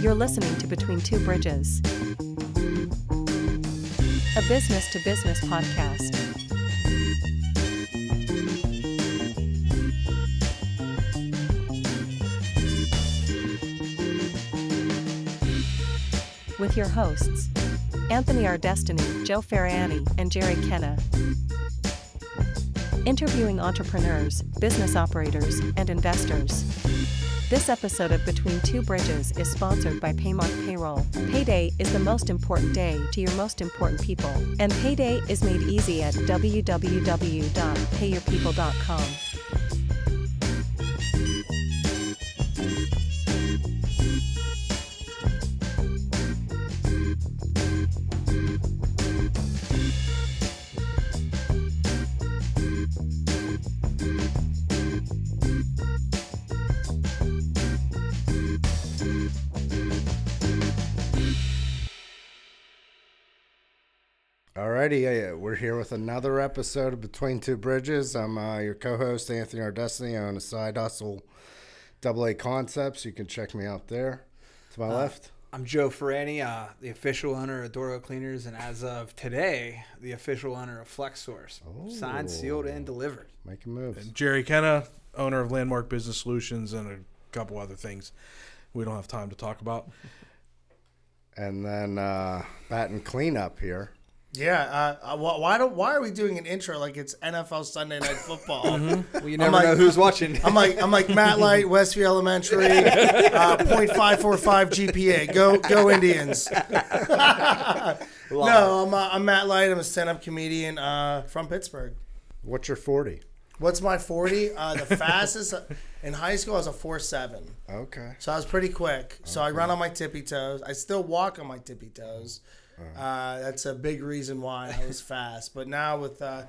You're listening to Between Two Bridges, a business to business podcast. With your hosts, Anthony R. Destiny, Joe Ferrani, and Jerry Kenna. Interviewing entrepreneurs, business operators, and investors. This episode of Between Two Bridges is sponsored by Paymark Payroll. Payday is the most important day to your most important people, and payday is made easy at www.payyourpeople.com. Alrighty, uh, we're here with another episode of Between Two Bridges. I'm uh, your co-host Anthony R. Destiny. I own a side hustle, Double A Concepts. You can check me out there. To my left, I'm Joe Ferrani, uh, the official owner of Doro Cleaners, and as of today, the official owner of flex FlexSource. Signed, sealed, and delivered. making moves. And Jerry Kenna, owner of Landmark Business Solutions, and a couple other things we don't have time to talk about. And then uh, bat and cleanup here. Yeah, uh, uh, why don't why are we doing an intro like it's NFL Sunday Night Football? Well, you never like- know who's watching. I'm like I'm like Matt Light, Westview Elementary, uh, .545 GPA. Go go Indians. no, I'm uh, I'm Matt Light. I'm a stand-up comedian uh, from Pittsburgh. What's your forty? What's my 40? Uh, the fastest in high school I was a four seven. Okay. So I was pretty quick. So I run on my tippy toes. I still walk on my tippy toes. Uh, that's a big reason why I was fast. But now with uh,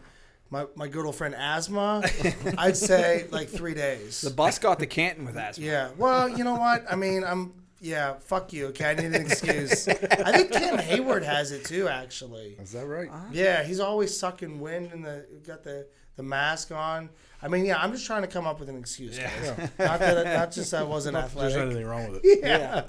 my, my good old friend asthma, I'd say like three days. the bus got to Canton with asthma. Yeah. Well, you know what? I mean, I'm. Yeah, fuck you. Okay, I need an excuse. I think Cam Heyward has it too, actually. Is that right? Yeah, he's always sucking wind and the got the the mask on. I mean, yeah, I'm just trying to come up with an excuse. guys. Not that not just I wasn't If there's athletic. anything wrong with it. Yeah.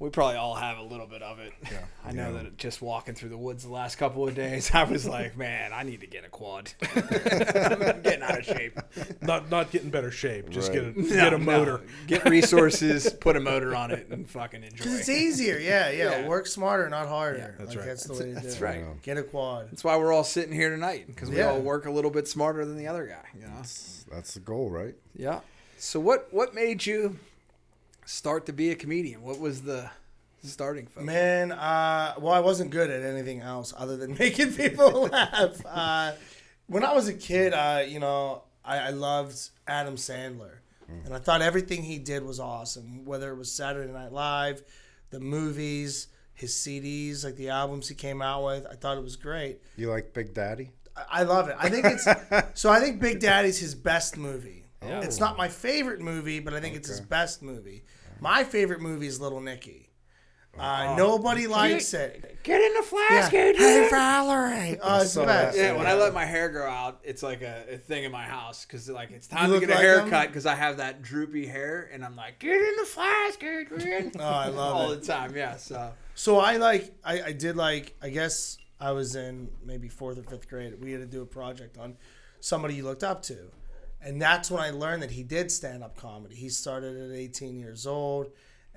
We probably all have a little bit of it. Yeah. I know that just walking through the woods the last couple of days, I was like, man, I need to get a quad. I'm getting out of shape. Not not get in better shape. Just Right. get a get a motor. no. Get resources, put a motor on it, and fucking enjoy. It. Because it's easier, yeah, yeah, Yeah. Work smarter, not harder. that's like, right. That's the way to do That's it. right. Get a quad. That's why we're all sitting here tonight because we all work a little bit smarter than the other guy. You know. That's the goal, right? Yeah. So what what made you start to be a comedian? What was the starting focus? Man, uh, well, I wasn't good at anything else other than making people laugh. Uh, when I was a kid, uh, you know, I, I loved Adam Sandler, and I thought everything he did was awesome. Whether it was Saturday Night Live, the movies, his CDs, like the albums he came out with, I thought it was great. You like Big Daddy? I- I love it. I think it's so. I think Big Daddy's his best movie. It's not my favorite movie, but I think it's his best movie. My favorite movie is Little Nicky. Uh, nobody likes it. Get in the Yeah. flask, Hey Valerie. Oh, it's the best. Yeah, when I let my hair grow out, it's like a, a thing in my house because like it's time You to get a like haircut because I have that droopy hair and I'm like, get in the flask, Adrian. Oh, I love all it. the time. Yeah. So So I like I, I did like I guess I was in maybe fourth or fifth grade. We had to do a project on somebody you looked up to. And that's when I learned that he did stand up comedy. He started at 18 years old.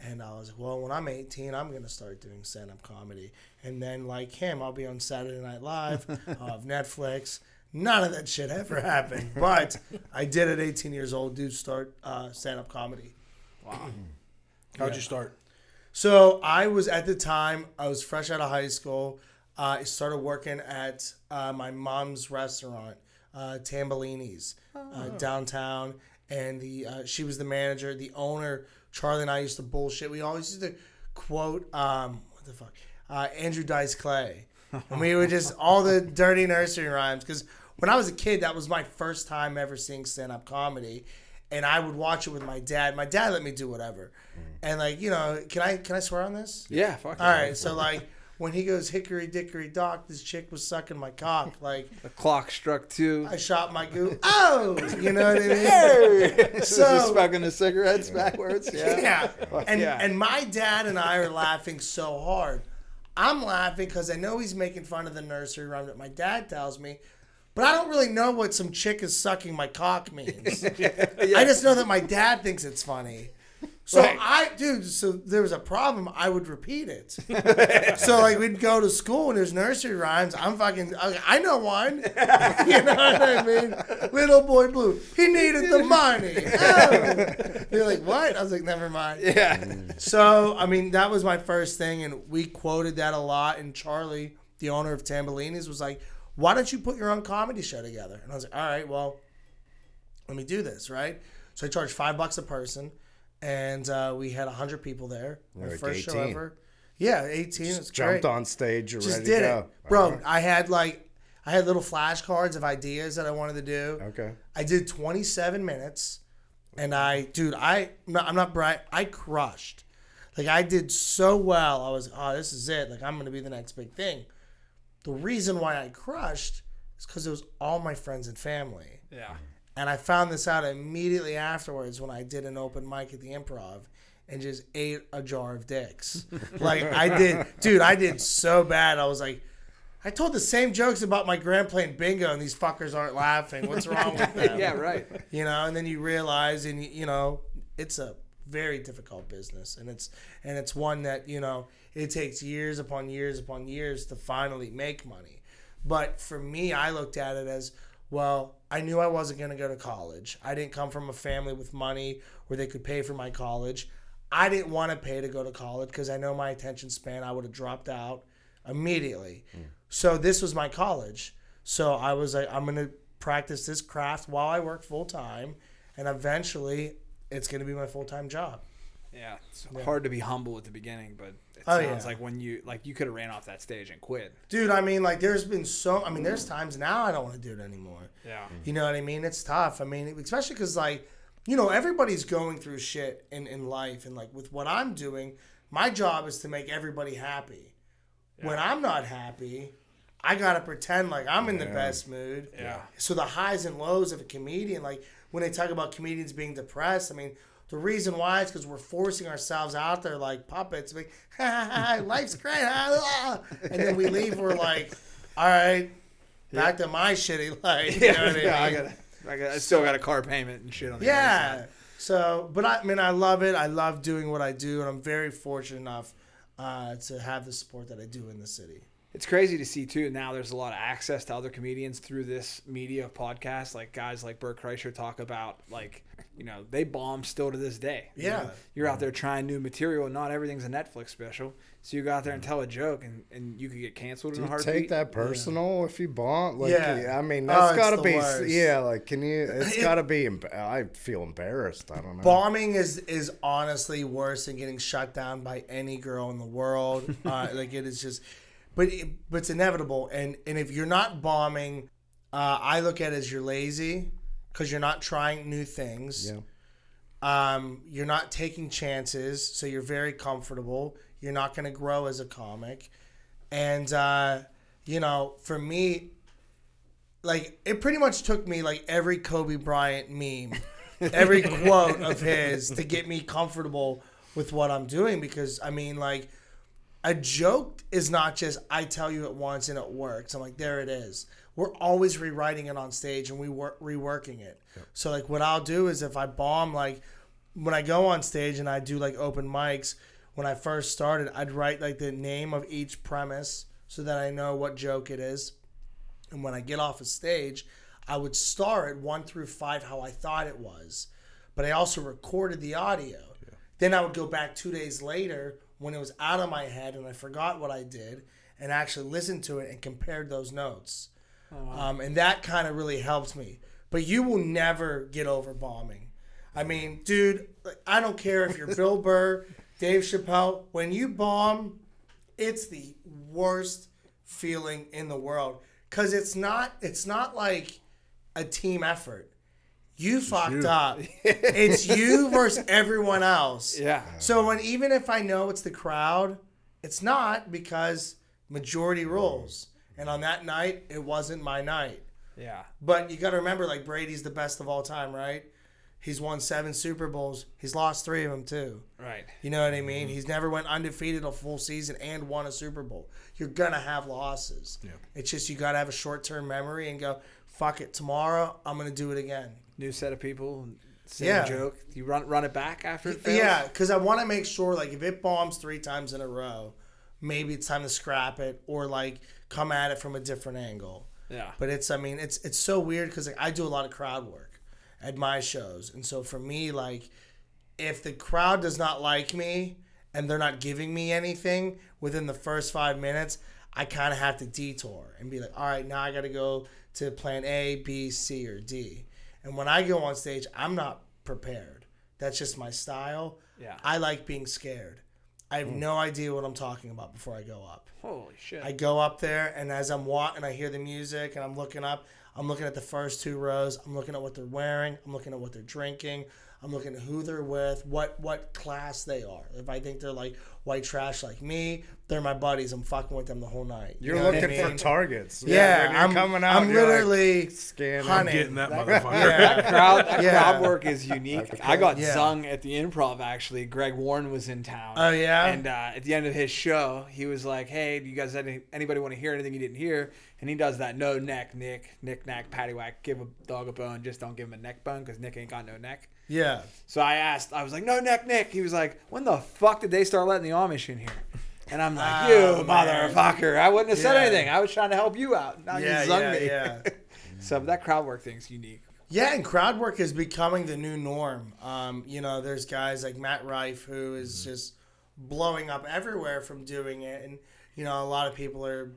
And I was like, well, when I'm 18, I'm going to start doing stand up comedy. And then, like him, I'll be on Saturday Night Live, I'll Netflix. None of that shit ever happened. But I did at 18 years old do start uh, stand up comedy. Wow, how'd you start? So I was at the time I was fresh out of high school. Uh, I started working at uh, my mom's restaurant, uh, Tambellini's, uh, downtown, and the uh, she was the manager. The owner, Charlie, and I used to bullshit. We always used to quote, um, what the fuck, uh, Andrew Dice Clay, and we would just all the dirty nursery rhymes because when I was a kid, that was my first time ever seeing stand up comedy. And I would watch it with my dad. My dad let me do whatever, and like you know, can I can I swear on this? yeah, fuck. All right, so like when he goes hickory dickory dock, this chick was sucking my cock. Like The clock struck two. I shot my goo. Oh, you know what I mean? Hey! So- Just smoking the cigarettes backwards. Yeah. Yeah. And Yeah. and my dad and I are laughing so hard. I'm laughing because I know he's making fun of the nursery rhyme that my dad tells me, but I don't really know what some chick is sucking my cock means. I just know that my dad thinks it's funny. So Right. I, dude, so there was a problem. I would repeat it. so like we'd go to school and there's nursery rhymes. I'm fucking, I know one. you know what I mean? Little boy blue, he needed the money. Oh. They're like, what? I was like, never mind. Yeah. So I mean, that was my first thing, and we quoted that a lot. And Charlie, the owner of Tambellini's, was like, "Why don't you put your own comedy show together?" And I was like, "All right, well, let me do this." Right. So I charged five bucks a person, and uh, we had hundred people there. My Like first show ever. Yeah, eighteen. It's Just jumped great. on stage. You're Just ready did to it, go. bro. Alright. I had like. I had little flashcards of ideas that I wanted to do. Okay. I did 27 minutes, and I, dude, I, I'm not, I'm not bright. I crushed. Like I did so well. I was, oh, this is it. Like I'm gonna be the next big thing. The reason why I crushed is because it was all my friends and family, Yeah. And I found this out immediately afterwards when I did an open mic at the Improv. And just ate a jar of dicks. like I did, dude. I did so bad. I was like, I told the same jokes about my grand playing bingo, and these fuckers aren't laughing. What's wrong with them? Yeah. Right. you know and then you realize and you know it's a very difficult business and it's and it's one that you know it takes years upon years upon years to finally make money but for me i looked at it as well i knew i wasn't going to go to college. I didn't come from a family with money where they could pay for my college. I didn't want to pay to go to college because i know my attention span i would have dropped out immediately. Hmm. So this was my college. So i was like i'm going to practice this craft while I work full time, and eventually it's going to be my full time job. Yeah. It's hard to be humble at the beginning, but it Oh, sounds yeah. like when you like you could have ran off that stage and quit. Dude, I mean, like, there's been so, I mean, there's times now I don't want to do it anymore. Yeah. Mm-hmm. You know what I mean? It's tough. I mean, especially because, like, you know, everybody's going through shit in, in life. And, like, with what I'm doing, my job is to make everybody happy. When I'm not happy, I got to pretend like I'm in the best mood. Yeah. So the highs and lows of a comedian, like when they talk about comedians being depressed, I mean, the reason why is because we're forcing ourselves out there like puppets. Like, ha, ha, ha, life's great. ah, ah." And then we leave, we're like, all right, back to my shitty life. You know what I mean? yeah. I got. I got. I still got a car payment and shit on the Yeah. So, but I, I mean, I love it. I love doing what I do, and I'm very fortunate enough uh, to have the support that I do in the city. It's crazy to see too. Now there's a lot of access to other comedians through this media of podcasts. Like guys like Bert Kreischer talk about, like you know, they bomb still to this day. You Yeah. know, you're out there trying new material, and not everything's a Netflix special. So you go out there and tell a joke, and, and you could get canceled Do in a you heartbeat. take that personal if you bomb? Like, Yeah. I mean, Oh, that's it's got to be. worst. Yeah, like, can you? It's It- got to be. I feel embarrassed. I don't know. Bombing is is honestly worse than getting shut down by any girl in the world. uh, like it is just, but it, but it's inevitable. And and if you're not bombing, uh, I look at it as you're lazy because you're not trying new things. Yeah. Um, you're not taking chances, so you're very comfortable. You're not going to grow as a comic, and uh, you know, for me, like it pretty much took me like every Kobe Bryant meme, every quote of his to get me comfortable with what I'm doing because I mean, like a joke is not just I tell you it once and it works. I'm like, there it is. We're always rewriting it on stage and we work reworking it. So like what I'll do is if I bomb like when I go on stage and I do like open mics, when I first started, I'd write like the name of each premise so that I know what joke it is. And when I get off a stage, I would star it one through five how I thought it was. But I also recorded the audio. Then I would go back two days later when it was out of my head and I forgot what I did and actually listened to it and compared those notes. Um, and that kind of really helped me. But you will never get over bombing. I mean, dude, I don't care if you're Bill Burr, Dave Chappelle. When you bomb, it's the worst feeling in the world because it's not. It's not like a team effort. You fucked up. it's you versus everyone else. Yeah. So when even if I know it's the crowd, it's not because Majority rules. And on that night, it wasn't my night. Yeah. But you got to remember, like Brady's the best of all time, right? He's won seven Super Bowls. He's lost three of them too. Right. You know what I mean? Mm-hmm. He's never went undefeated a full season and won a Super Bowl. You're gonna have losses. Yeah. It's just you gotta have a short term memory and go, fuck it, tomorrow I'm gonna do it again. New set of people. Same Yeah. joke. You run run it back after it fails. Yeah, because I want to make sure, like, if it bombs three times in a row, maybe it's time to scrap it or like come at it from a different angle. Yeah. But it's, I mean, it's it's so weird because like, I do a lot of crowd work at my shows, and so for me, like, if the crowd does not like me and they're not giving me anything within the first five minutes, I kind of have to detour and be like, all right, now I got to go to plan A, B, C, or D. And when I go on stage, I'm not prepared. That's just my style. Yeah. I like being scared. I have hmm. no idea what I'm talking about before I go up. Holy shit. I go up there, and as I'm walking, I hear the music, and I'm looking up. I'm looking at the first two rows. I'm looking at what they're wearing. I'm looking at what they're drinking. I'm looking at who they're with, what what class they are. If I think they're like white trash like me, they're my buddies. I'm fucking with them the whole night. You You're know what I looking for targets. Yeah, when you're I'm coming out. I'm you're like, literally scanning. hunting. Getting that motherfucker. that crowd, that Yeah. crowd work is unique. I got Yeah. zung at the improv actually. Greg Warren was in town. Oh, yeah? And uh, at the end of his show, he was like, "Hey, do you guys any, anybody want to hear anything you didn't hear?" And he does that no neck, Nick, Nick, knack, patty whack, give a dog a bone, just don't give him a neck bone because Nick ain't got no neck. Yeah. So I asked, I was like, "No neck, Nick." He was like, "When the fuck did they start letting the Amish in here?" And I'm like, Oh, "You man. motherfucker! I wouldn't have said anything. I was trying to help you out. Now Yeah, you zung yeah, me." yeah. so that crowd work thing's unique. Yeah, and crowd work is becoming the new norm. Um, you know, there's guys like Matt Rife who is just blowing up everywhere from doing it, and you know, a lot of people are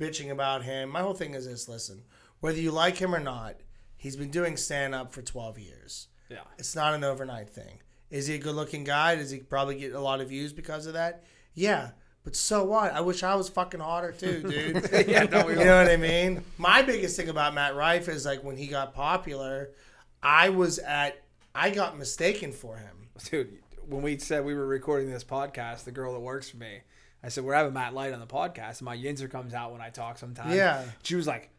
bitching about him. My whole thing is this: listen, whether you like him or not, he's been doing stand up for 12 years. Yeah. It's not an overnight thing. Is he a good looking guy? Does he probably get a lot of views because of that? Yeah. But so what? I wish I was fucking hotter too, dude. Yeah, no, you know what I mean? My biggest thing about Matt Rife is like when he got popular, I was at, I got mistaken for him. dude, when we said we were recording this podcast, the girl that works for me, I said we're having Matt Light on the podcast, and my yinzer comes out when I talk sometimes. Yeah. she was like,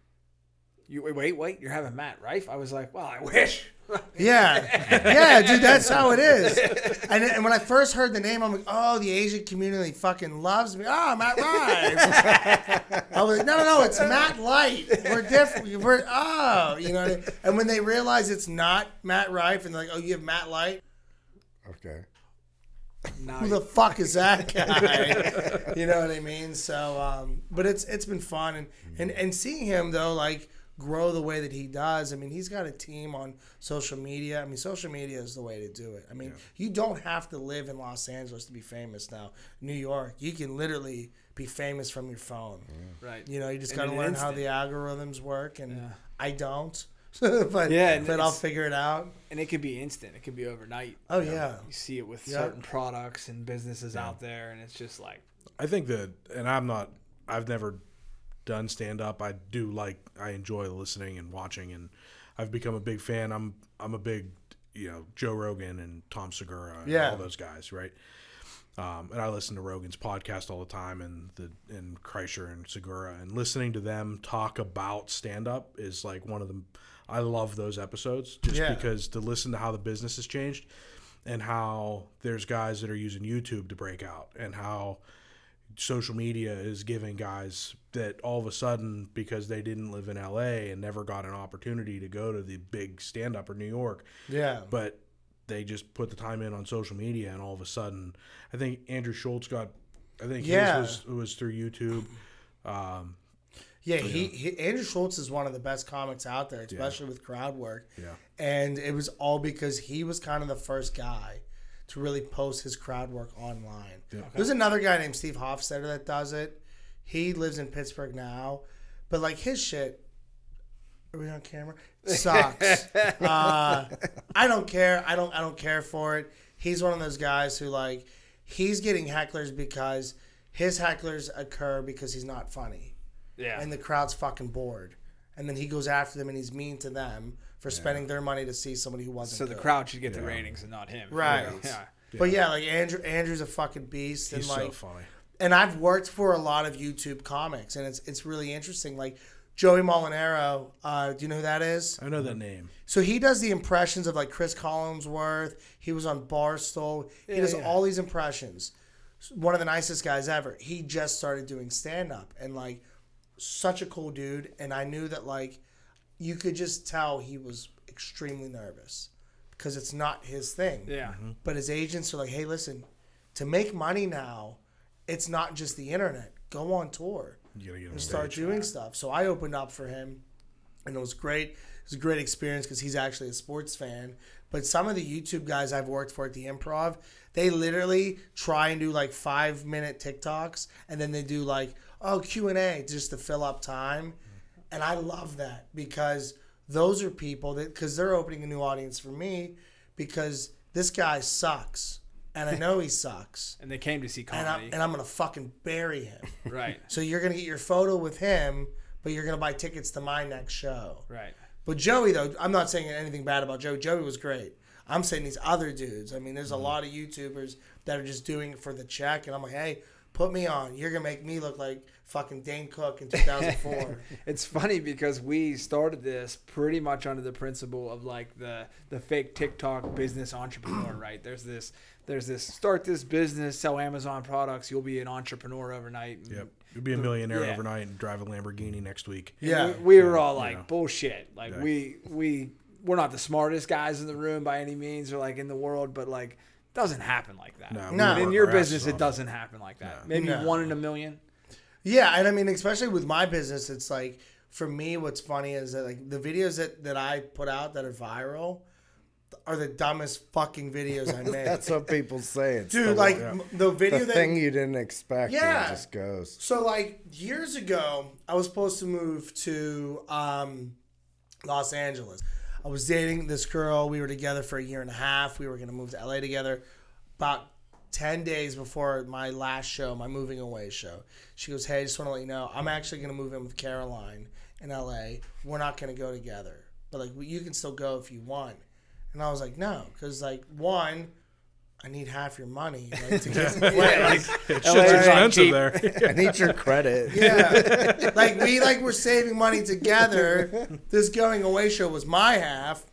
"You wait, wait, wait, you're having Matt Rife?" I was like, "Well, I wish." Yeah, yeah, dude, that's how it is. And, and when I first heard the name, I'm like, oh, the Asian community fucking loves me. Oh, Matt Rife. I was like, no, no, no, it's Matt Light. We're different. We're oh, you know. What I mean? And when they realize it's not Matt Rife, and they're like, oh, you have Matt Light. Okay. Now Who the fuck is that guy? you know what I mean? So, um, but it's it's been fun, and and and seeing him though, like grow the way that he does. I mean, he's got a team on social media. I mean, social media is the way to do it. I mean, you don't have to live in Los Angeles to be famous now. New York, you can literally be famous from your phone. right. You know, you just got to an learn how the algorithms work, and Yeah. I don't. but Yeah, and but I'll figure it out. and it could be instant. It could be overnight. Oh yeah. You see it with Yeah. certain products and businesses out there, and it's just like, I think that, and I'm not, I've never done stand up. I do like, I enjoy listening and watching, and I've become a big fan. I'm, I'm a big, you know, Joe Rogan and Tom Segura and Yeah. all those guys, right? Um, and I listen to Rogan's podcast all the time, and the and Kreischer and Segura, and listening to them talk about stand up is like one of the. I love those episodes just Yeah. because to listen to how the business has changed, and how there's guys that are using YouTube to break out, and how social media is giving guys that all of a sudden because they didn't live in LA and never got an opportunity to go to the big stand up or New York, Yeah. but they just put the time in on social media and all of a sudden I think Andrew Schulz got I think Yeah. his was was through YouTube. Um, Yeah, he, he Andrew Schulz is one of the best comics out there, especially with crowd work. Yeah. And it was all because he was kind of the first guy to really post his crowd work online. Yeah, There's another guy named Steve Hofstetter that does it. He lives in Pittsburgh now, but like his shit. Are we on camera? Sucks. uh, I don't care. I don't. I don't care for it. He's one of those guys who like he's getting hecklers because his hecklers occur because he's not funny yeah, and the crowd's fucking bored. And then he goes after them and he's mean to them for spending their money to see somebody who wasn't. so the good. crowd should get the ratings and not him. Right. Yeah. But yeah, like Andrew, Andrew's a fucking beast, he's and so funny. and I've worked for a lot of YouTube comics, and it's it's really interesting. Like Joey Mulinaro, uh, do you know who that is? I know that name. So he does the impressions of like Chris Collinsworth. He was on Barstool. He does yeah. all these impressions. One of the nicest guys ever. He just started doing stand up and like such a cool dude. And I knew that like you could just tell he was extremely nervous because it's not his thing. Yeah. Mm-hmm. But his agents are like, hey, listen, to make money now, it's not just the internet. Go on tour You gotta get on and start doing stuff. So I opened up for him, and it was great. It was a great experience because he's actually a sports fan. But some of the YouTube guys I've worked for at the Improv, they literally try and do like five minute TikToks, and then they do like oh Q and A just to fill up time, and I love that because those are people that because they're opening a new audience for me because this guy sucks, and I know he sucks. And they came to see And, I, comedy. and I'm gonna fucking bury him. right. So you're gonna get your photo with him, but you're gonna buy tickets to my next show. Right. But Joey, though, I'm not saying anything bad about Joey. Joey was great. I'm saying these other dudes. I mean, there's a mm-hmm. lot of YouTubers that are just doing it for the check, and I'm like, hey, put me on. You're gonna make me look like fucking Dane Cook in 2004. It's funny because we started this pretty much under the principle of like the the fake TikTok business entrepreneur, right? There's this there's this start this business, sell Amazon products, you'll be an entrepreneur overnight. And Yep. You'll be a millionaire Yeah. overnight and drive a Lamborghini next week. yeah, we, we were all Yeah, like yeah. bullshit. Like Yeah. we we we're not the smartest guys in the room by any means or like in the world, but like doesn't happen like that. No, we No. in your our asses business, it off. doesn't happen like that. Maybe No. one in a million. yeah, and I mean, especially with my business, it's like for me, what's funny is that like the videos that that I put out that are viral are the dumbest fucking videos I make. That's what people say. It's the, Dude, like Yeah. m- the video the that thing you didn't expect. Yeah, Yeah. it just goes. So like years ago, I was supposed to move to um, Los Angeles. I was dating this girl. We were together for a year and a half. We were gonna move to LA together. About ten days before my last show, my moving away show, she goes, "Hey, I just want to let you know, I'm actually gonna move in with Caroline in LA. We're not gonna go together, but like you can still go if you want." And I was like, "No," because like one. I need half your money like, to get to the place. Shit's LA is not expensive there. I need your credit. Yeah. like we like we're saving money together. This going away show was my half.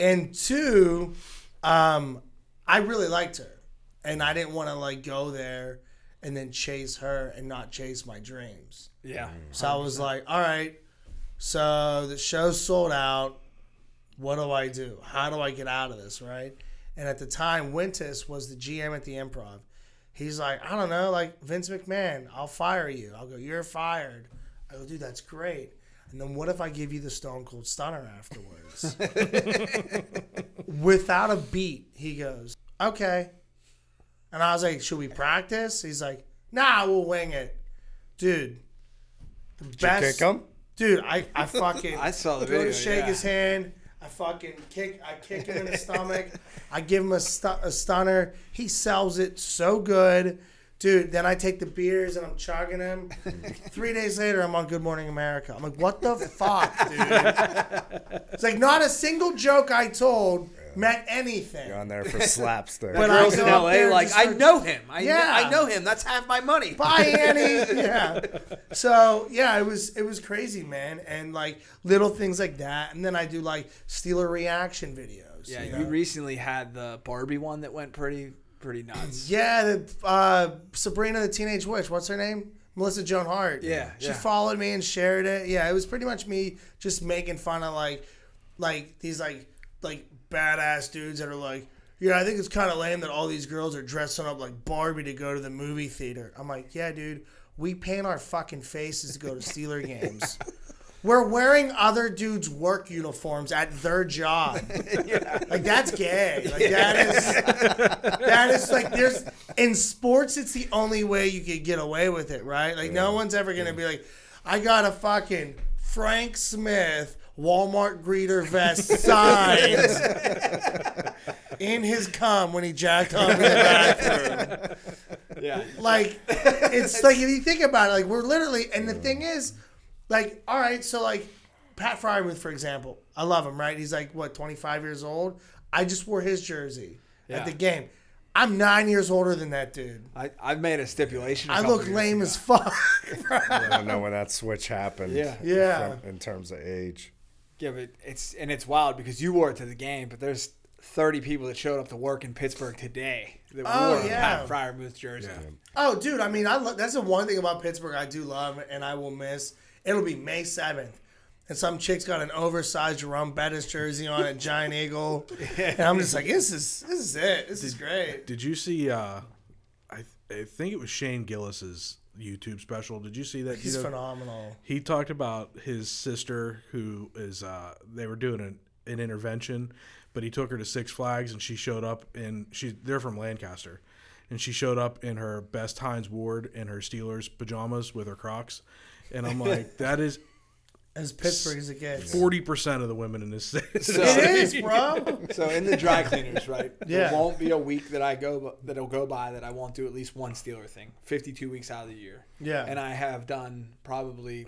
and two, um, I really liked her. And I didn't want to like go there and then chase her and not chase my dreams. Yeah. So I was like, all right, so the show's sold out. What do I do? How do I get out of this, right? And at the time, Wintis was the GM at the improv. He's like, I don't know, like Vince McMahon, I'll fire you. I'll go, you're fired. I go, dude, that's great. And then what if I give you the Stone Cold Stunner afterwards? Without a beat, he goes, okay. And I was like, should we practice? He's like, nah, we'll wing it. Dude, the Did you kick him? Dude, I, I fucking I saw the go video, to shake yeah. his hand. I fucking kick I kick him in the stomach. I give him a, stu- a stunner. He sells it so good. Dude, then I take the beers and I'm chugging them. Three days later, I'm on Good Morning America. I'm like, what the fuck, dude? It's like not a single joke I told meant anything. You're on there for slapstick. But I Girls in LA like I know him. I Yeah. know, I know him. That's half my money. Bye, Annie. yeah. So yeah, it was it was crazy, man, and like little things like that, and then I do like Steeler reaction videos. Yeah, you you recently had the Barbie one that went pretty pretty nuts. yeah. The, uh, Sabrina the Teenage Witch. What's her name? Melissa Joan Hart. Yeah, She yeah. followed me and shared it. Yeah, it was pretty much me just making fun of like, like these like like badass dudes that are like. Yeah, I think it's kind of lame that all these girls are dressing up like Barbie to go to the movie theater. I'm like, yeah, dude, we paint our fucking faces to go to Steeler games. We're wearing other dudes' work uniforms at their job. Like that's gay. Like that is that is like there's in sports it's the only way you could get away with it, right? Like no one's ever gonna be like, I got a fucking Frank Smith Walmart greeter vest signed in his cum when he jacked off in the bathroom. Yeah. Like it's like if you think about it, like we're literally and the thing is, like, all right, so like Pat Freiermuth, for example, I love him, right? He's like what, twenty five years old? I just wore his jersey Yeah. at the game. I'm nine years older than that dude. I, I've made a stipulation. I I look lame as fuck. I don't know when that switch happened. Yeah. Yeah. from- in terms of age. Yeah, but it's and it's wild because you wore it to the game, but there's 30 people that showed up to work in Pittsburgh today that Oh, wore a yeah. Pat Freiermuth jersey. Oh, dude, I mean, I lo- that's the one thing about Pittsburgh I do love and I will miss. It'll be May 7th. And some chick's got an oversized Jerome Bettis jersey on a Giant Eagle. And I'm just like, this is this is it. This is great. Did you see? Uh, I I think it was Shane Gillis's YouTube special. Did you see that? He's You know, phenomenal. He talked about his sister who is. Uh, they were doing an, an intervention, but he took her to Six Flags and she showed up and she they're from Lancaster, and she showed up in her best Hines Ward and her Steelers pajamas with her Crocs, and I'm like, that is As Pittsburgh as it gets. forty percent of the women in this city. So, It is, bro. so in the dry cleaners, right? Yeah. There won't be a week that I go that'll go by that I won't do at least one Steeler thing. 52 weeks out of the year. Yeah. And I have done probably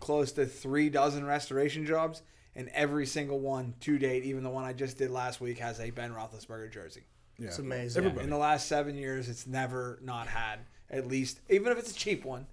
close to three dozen restoration jobs, and every single one to date, even the one I just did last week, has a Ben Roethlisberger jersey. Yeah. It's amazing. In the last seven years, it's never not had at least, even if it's a cheap one,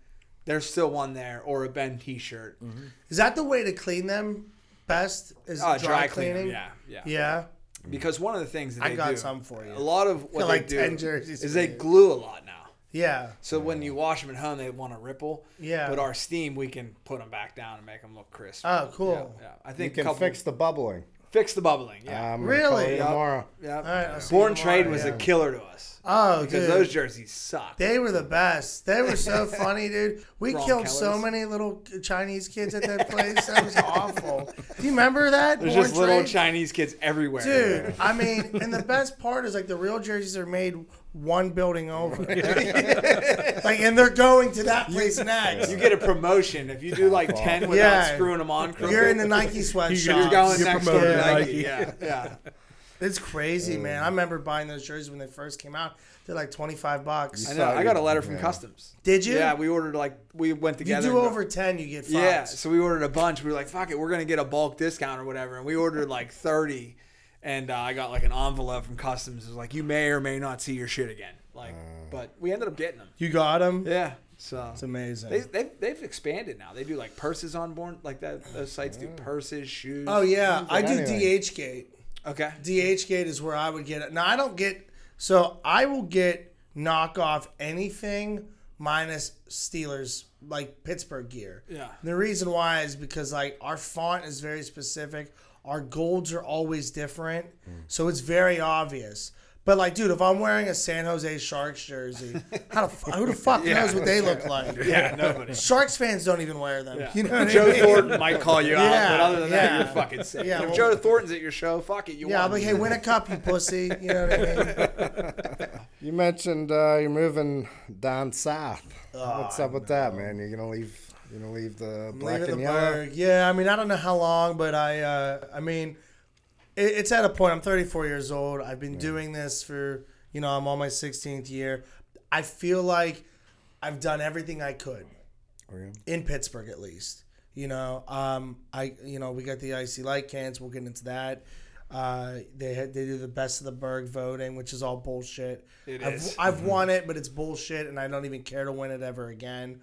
there's still one there or a Ben T-shirt. Mm-hmm. Is that the way to clean them best? Is Oh, dry, dry cleaner, cleaning? yeah, yeah. Yeah. Mm-hmm. Because one of the things that I they got do, some for you. A lot of what like they 10 do jerseys is they you. glue a lot now. Yeah. So when you wash them at home, they want to ripple. Yeah. But our steam, we can put them back down and make them look crisp. Oh, cool. yeah, I think You can couple, fix the bubbling. Fix the bubbling. Yeah. I'm Really? Gonna call you Yeah. tomorrow. yeah. All right, I'll see Born you Trade was yeah. a killer to us Oh, because dude. those jerseys suck. They were the best. They were so funny, dude. We Ron killed so Keller's. many little Chinese kids at that place. That was awful. Do you remember that? There's Born just little Trade? Chinese kids everywhere. Dude, I mean, and the best part is like the real jerseys are made one building over. like, and they're going to that place next. You get a promotion if you do like ten without Yeah. screwing them on. Crooked, You're in the Nike sweatshop. You're going You're next door to promoted to Nike. Nike. Yeah, yeah. It's crazy, man. I remember buying those jerseys when they first came out. They're like 25 bucks. I know. I got a letter from Yeah. customs. Did you? Yeah, we ordered like we went together. you do and- uh, over 10, you get fucked. Yeah, so we ordered a bunch. We were like, "Fuck it, we're gonna get a bulk discount or whatever." And we ordered like thirty, and uh, I got like an envelope from customs. It was like, "You may or may not see your shit again." Like, but we ended up getting them. You got them? Yeah, so It's amazing. they they've, they've expanded now. They do like purses on born like that. Those sites do purses, shoes. oh, yeah. I do Anyway. DHgate. okay. DH gate is where I would get it. Now I don't get so I will get knockoff anything minus Steelers like Pittsburgh gear. Yeah. The reason why is because like our font is very specific. Our golds are always different, so it's very obvious. But like, dude, if I'm wearing a San Jose Sharks jersey, how the fu- who the fuck knows what they look like? Yeah, nobody. Sharks fans don't even wear them. Yeah. You know what I Joe mean? Thornton might call you out, Yeah, but other than that, you're fucking sick. Yeah, if well- Joe Thornton's at your show, fuck it, you Yeah, I'm like, hey, win a cup, you pussy. You know what I mean? You mentioned uh, you're moving down south. Oh, What's up with that, man? You're gonna leave? You're gonna leave the black Leaving and the yellow? Burgh. Yeah, I mean, I don't know how long, but I, uh, I mean, it, it's at a point. I'm 34 years old. I've been doing this for, you know, I'm on my 16th year. I feel like I've done everything I could Oh, in Pittsburgh, at least. You know, um, I, you know, we got the IC Light cans. We'll get into that. Uh, they had, they do the best of the Burgh voting, which is all bullshit. It I've, is. I've won it, but it's bullshit, and I don't even care to win it ever again.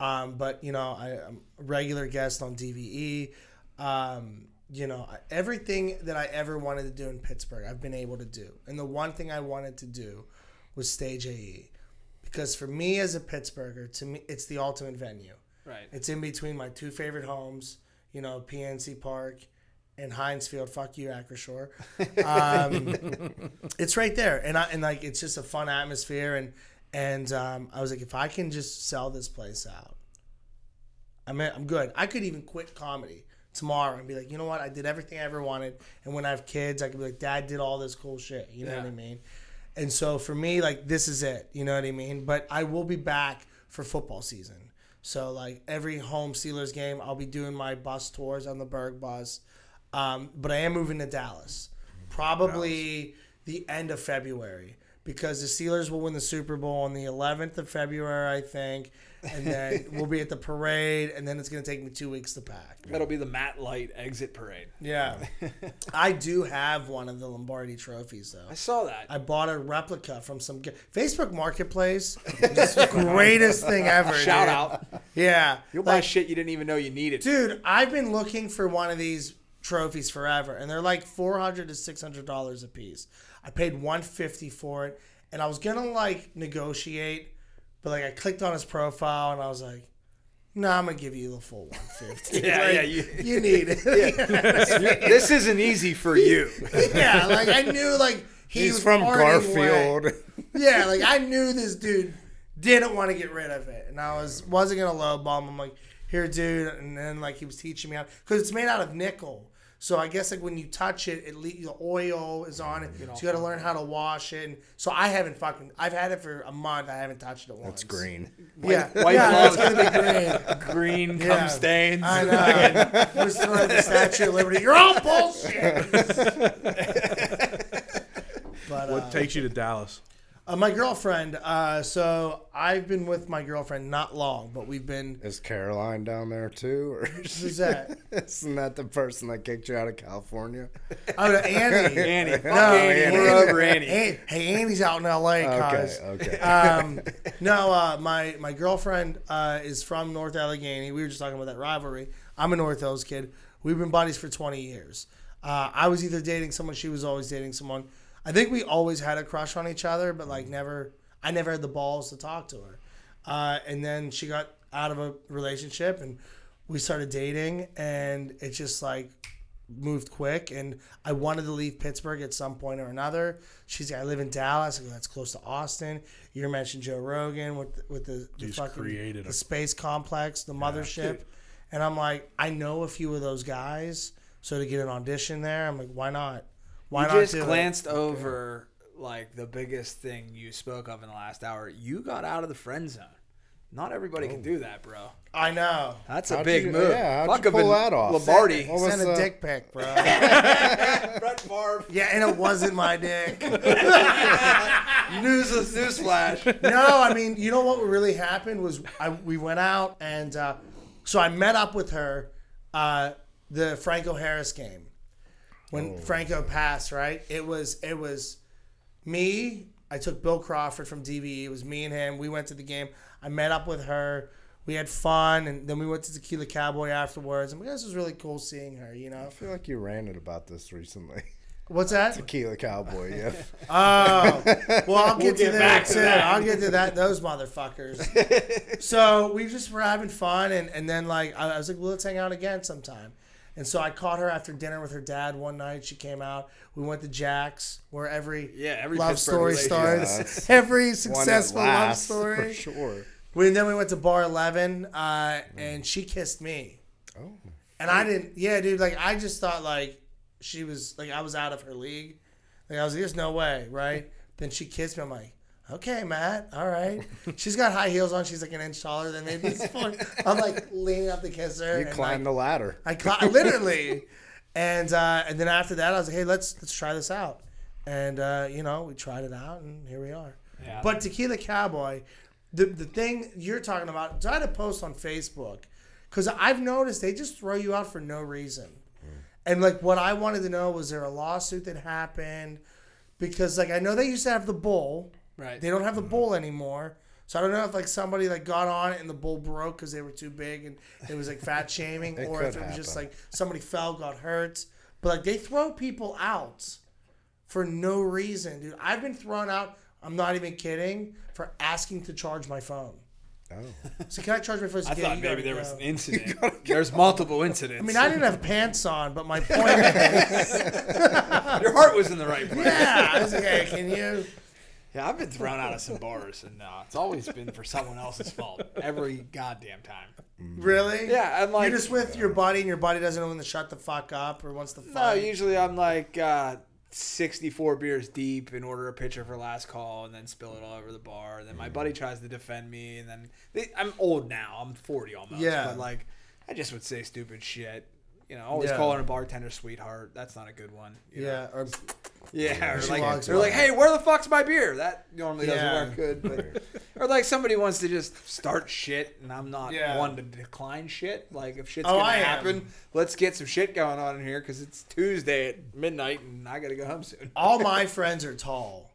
Um, but you know, I, I'm a regular guest on DVE. Um, you know, everything that I ever wanted to do in Pittsburgh, I've been able to do. And the one thing I wanted to do was stage AE, because for me as a Pittsburgher, to me, it's the ultimate venue. right. It's in between my two favorite homes, you know, PNC Park and Heinz Field. Fuck you, Acrisure. Um, it's right there, and I and like it's just a fun atmosphere, and and um, I was like, if I can just sell this place out, I'm I'm good. I could even quit comedy tomorrow and be like, you know what, I did everything I ever wanted, and when I have kids, I could be like, Dad did all this cool shit. You know what I mean? And so for me, like this is it. You know what I mean? But I will be back for football season. So like every home Steelers game, I'll be doing my bus tours on the Burgh bus. Um, but I am moving to Dallas, probably the end of February because the Steelers will win the Super Bowl on the 11th of February, I think, and then we'll be at the parade, and then it's gonna take me two weeks to pack. That'll be the Matt Light exit parade. Yeah, I do have one of the Lombardi trophies though. I saw that. I bought a replica from some g- Facebook Marketplace. It's the greatest thing ever. Shout dude. out. Yeah, You'll buy Like, shit you didn't even know you needed. dude. I've been looking for one of these trophies forever, and they're like four hundred to six hundred dollars a piece. I paid one fifty for it, and I was gonna like negotiate, but like I clicked on his profile, and I was like. No, I'm gonna give you the full 150. Yeah, Like, yeah, you- you need it. this isn't easy for you. yeah, like I knew like he He's from parting away. Garfield. Yeah, like I knew this dude didn't want to get rid of it, and I was wasn't gonna lowball him. I'm like, here, dude, and then like he was teaching me how because it's made out of nickel. So I guess like when you touch it, it le- the oil is on it. So you got to learn how to wash it. And so I haven't fucking. I've had it for a month. I haven't touched it once. It's green. Yeah, White yeah, it's gloves. gonna be green. Green Yeah. cum stains. I know. Just throwing the Statue of Liberty. You're all bullshit. but What uh, takes you to Dallas? Uh, my girlfriend. Uh, so I've been with my girlfriend not long, but we've been. Is Caroline down there too? Or Who's that? isn't that the person that kicked you out of California? Oh, no, Annie. Annie. No, Annie. Annie. We're over Annie. An- hey, Annie's out in L.A. Okay, Cause, okay. um, no, uh, my my girlfriend uh, is from North Allegheny. We were just talking about that rivalry. I'm a North Hills kid. We've been buddies for 20 years. Uh, I was either dating someone, she was always dating someone. I think we always had a crush on each other, but like never, I never had the balls to talk to her. Uh, and then she got out of a relationship, and we started dating, and it just like moved quick and I wanted to leave Pittsburgh at some point or another. She's like, I live in Dallas. Go, that's close to Austin. You mentioned Joe Rogan with with the, the He's fucking created the a- space complex, the mothership. And I'm like, I know a few of those guys. So to get an audition there, I'm like, why not? Why You not just do it? glanced over like the biggest thing you spoke of in the last hour. You got out of the friend zone. Not everybody can do that, bro. I know. That's a How'd big you- move. yeah, how'd Fuck you pull that off? Lombardi. What was Send a the- dick pic, bro. Brett Favre. yeah, and it wasn't my dick. News, newsflash. no, I mean, you know what really happened was I, we went out and uh, so I met up with her uh, the Franco Harris game when oh. Franco passed. Right? It was it was me. I took Bill Crawford from DVE. It was me and him. We went to the game. I met up with her. We had fun, and then we went to Tequila Cowboy afterwards. And this was really cool seeing her. You know, I feel like you ranted about this recently. what's that? Tequila Cowboy, yeah. Oh, well, I'll get to get that to that. I'll get to that. Those motherfuckers. so we just were having fun, and, and then like I was like, well, let's hang out again sometime. And so I caught her after dinner with her dad one night. She came out. We went to Jack's, where every Yeah, every love Pittsburgh story relationship. starts. every One that successful love story. For sure. We, then we went to Bar Eleven, uh, and she kissed me. Oh. And I didn't. Yeah, dude. Like I just thought like she was like I was out of her league. Like I was like, there's no way, right? Then she kissed me. I'm like, okay, Matt. All right. She's got high heels on. She's like an inch taller than me. This point, I'm like leaning up to kiss her. You and, climbed like, the ladder. I cli- literally. And uh, and then after that, I was like, hey, let's let's try this out. And uh, you know, we tried it out, and here we are. Yeah. But Tequila Cowboy, the the thing you're talking about, try to post on Facebook, because I've noticed they just throw you out for no reason. And like, what I wanted to know was there a lawsuit that happened? Because like I know they used to have the bull, Right. they don't have the bull anymore. So I don't know if like somebody like got on it and the bull broke because they were too big and it was like fat shaming, It or could if it was just happen. like somebody fell, got hurt. But like they throw people out for no reason, dude. I've been thrown out. I'm not even kidding for asking to charge my phone. Oh. So can I charge my phone? I Yeah, thought you maybe gotta there go. was an incident. There's multiple incidents. I mean, I didn't have pants on, but my point is, Your heart was in the right place. yeah, I was like, hey, can you? Yeah, I've been thrown out of some bars, and uh, it's always been for someone else's fault every goddamn time. Really? Yeah, I'm like, You're just with your buddy, and your buddy doesn't know when to shut the fuck up or wants to no. fight. Usually, I'm like uh, 64 beers deep and order a pitcher for last call, and then spill it all over the bar. And then my buddy tries to defend me, and then they, I'm old now. I'm 40 almost. Yeah. but like, I just would say stupid shit. You know, always Yeah. calling a bartender sweetheart. That's not a good one. yeah. Or Yeah, or like they're like, "Hey, where the fuck's my beer?" That normally doesn't work good. But, or like somebody wants to just start shit, and I'm not Yeah. one to decline shit. Like if shit's Oh, gonna I am. happen, let's get some shit going on in here because it's Tuesday at midnight, and I gotta go home soon. all my friends are tall,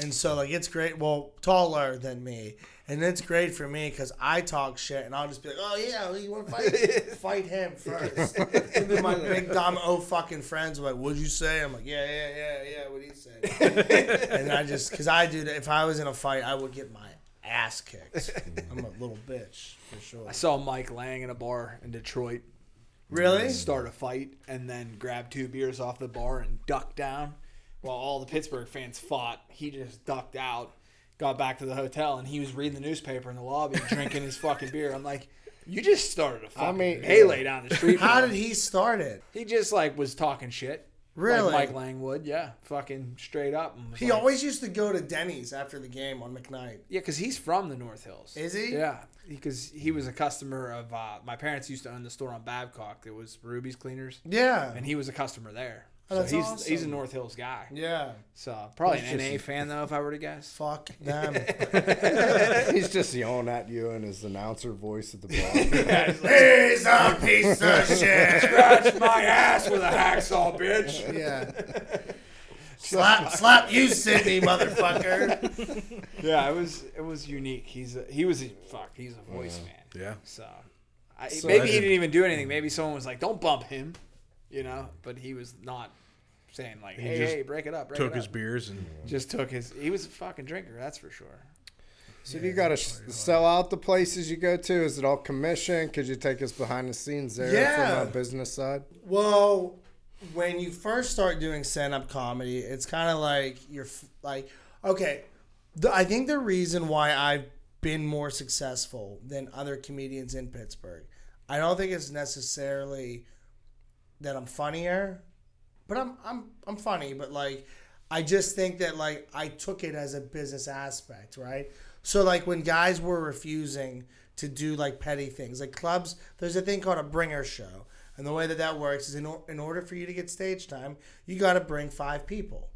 and so like it's great. Well, taller than me, and it's great for me because I talk shit, and I'll just be like, "Oh yeah, you want to fight? fight him first. and then my big dumb oh fucking friends are like, "What'd you say?" I'm like, "Yeah, yeah, yeah, yeah." What he said, and I just because I do that. If I was in a fight, I would get my ass kicked. I'm a little bitch for sure. I saw Mike Lang in a bar in Detroit Really? start a fight and then grab two beers off the bar and duck down. While all the Pittsburgh fans fought, he just ducked out, got back to the hotel, and he was reading the newspaper in the lobby, drinking his fucking beer. I'm like, you just started a fucking mean- melee down the street. How did he start it? He just like was talking shit. Really? Like Mike Lange would, yeah, fucking straight up. He like- always used to go to Denny's after the game on McKnight. Yeah, because he's from the North Hills. Is he? Yeah, because he was a customer of uh, my parents used to own the store on Babcock. It was Ruby's Cleaners, Yeah. and he was a customer there. Oh, so he's awesome. he's a North Hills guy. Yeah. So probably He's an just- NA fan though, if I were to guess. Fuck them. He's just yelling at you in his announcer voice at the bar. He's a piece of shit. Scratch my ass with a hacksaw, bitch. Yeah. slap, slap you, Sidney, motherfucker. Yeah, it was it was unique. He's a, he was a fuck. He's a voice man. Yeah. So, I, So maybe I he didn't even do anything. Maybe someone was like, "Don't bump him," you know. But he was not saying like, "Hey, just hey, break it up." Break Took it his up. beers and Just took his. He was a fucking drinker. That's for sure. So do you got to sell out the places you go to? Is it all commission? Could you take us behind the scenes there Yeah. from a business side? Well, when you first start doing stand-up comedy, it's kind of like you're f- like, okay, the, I think the reason why I've been more successful than other comedians in Pittsburgh, I don't think it's necessarily that I'm funnier, but I'm I'm I'm funny, but like I just think that like I took it as a business aspect, right? So like when guys were refusing to do like petty things, like clubs, there's a thing called a bringer show, and the way that that works is in, or- in order for you to get stage time, you got to bring five people,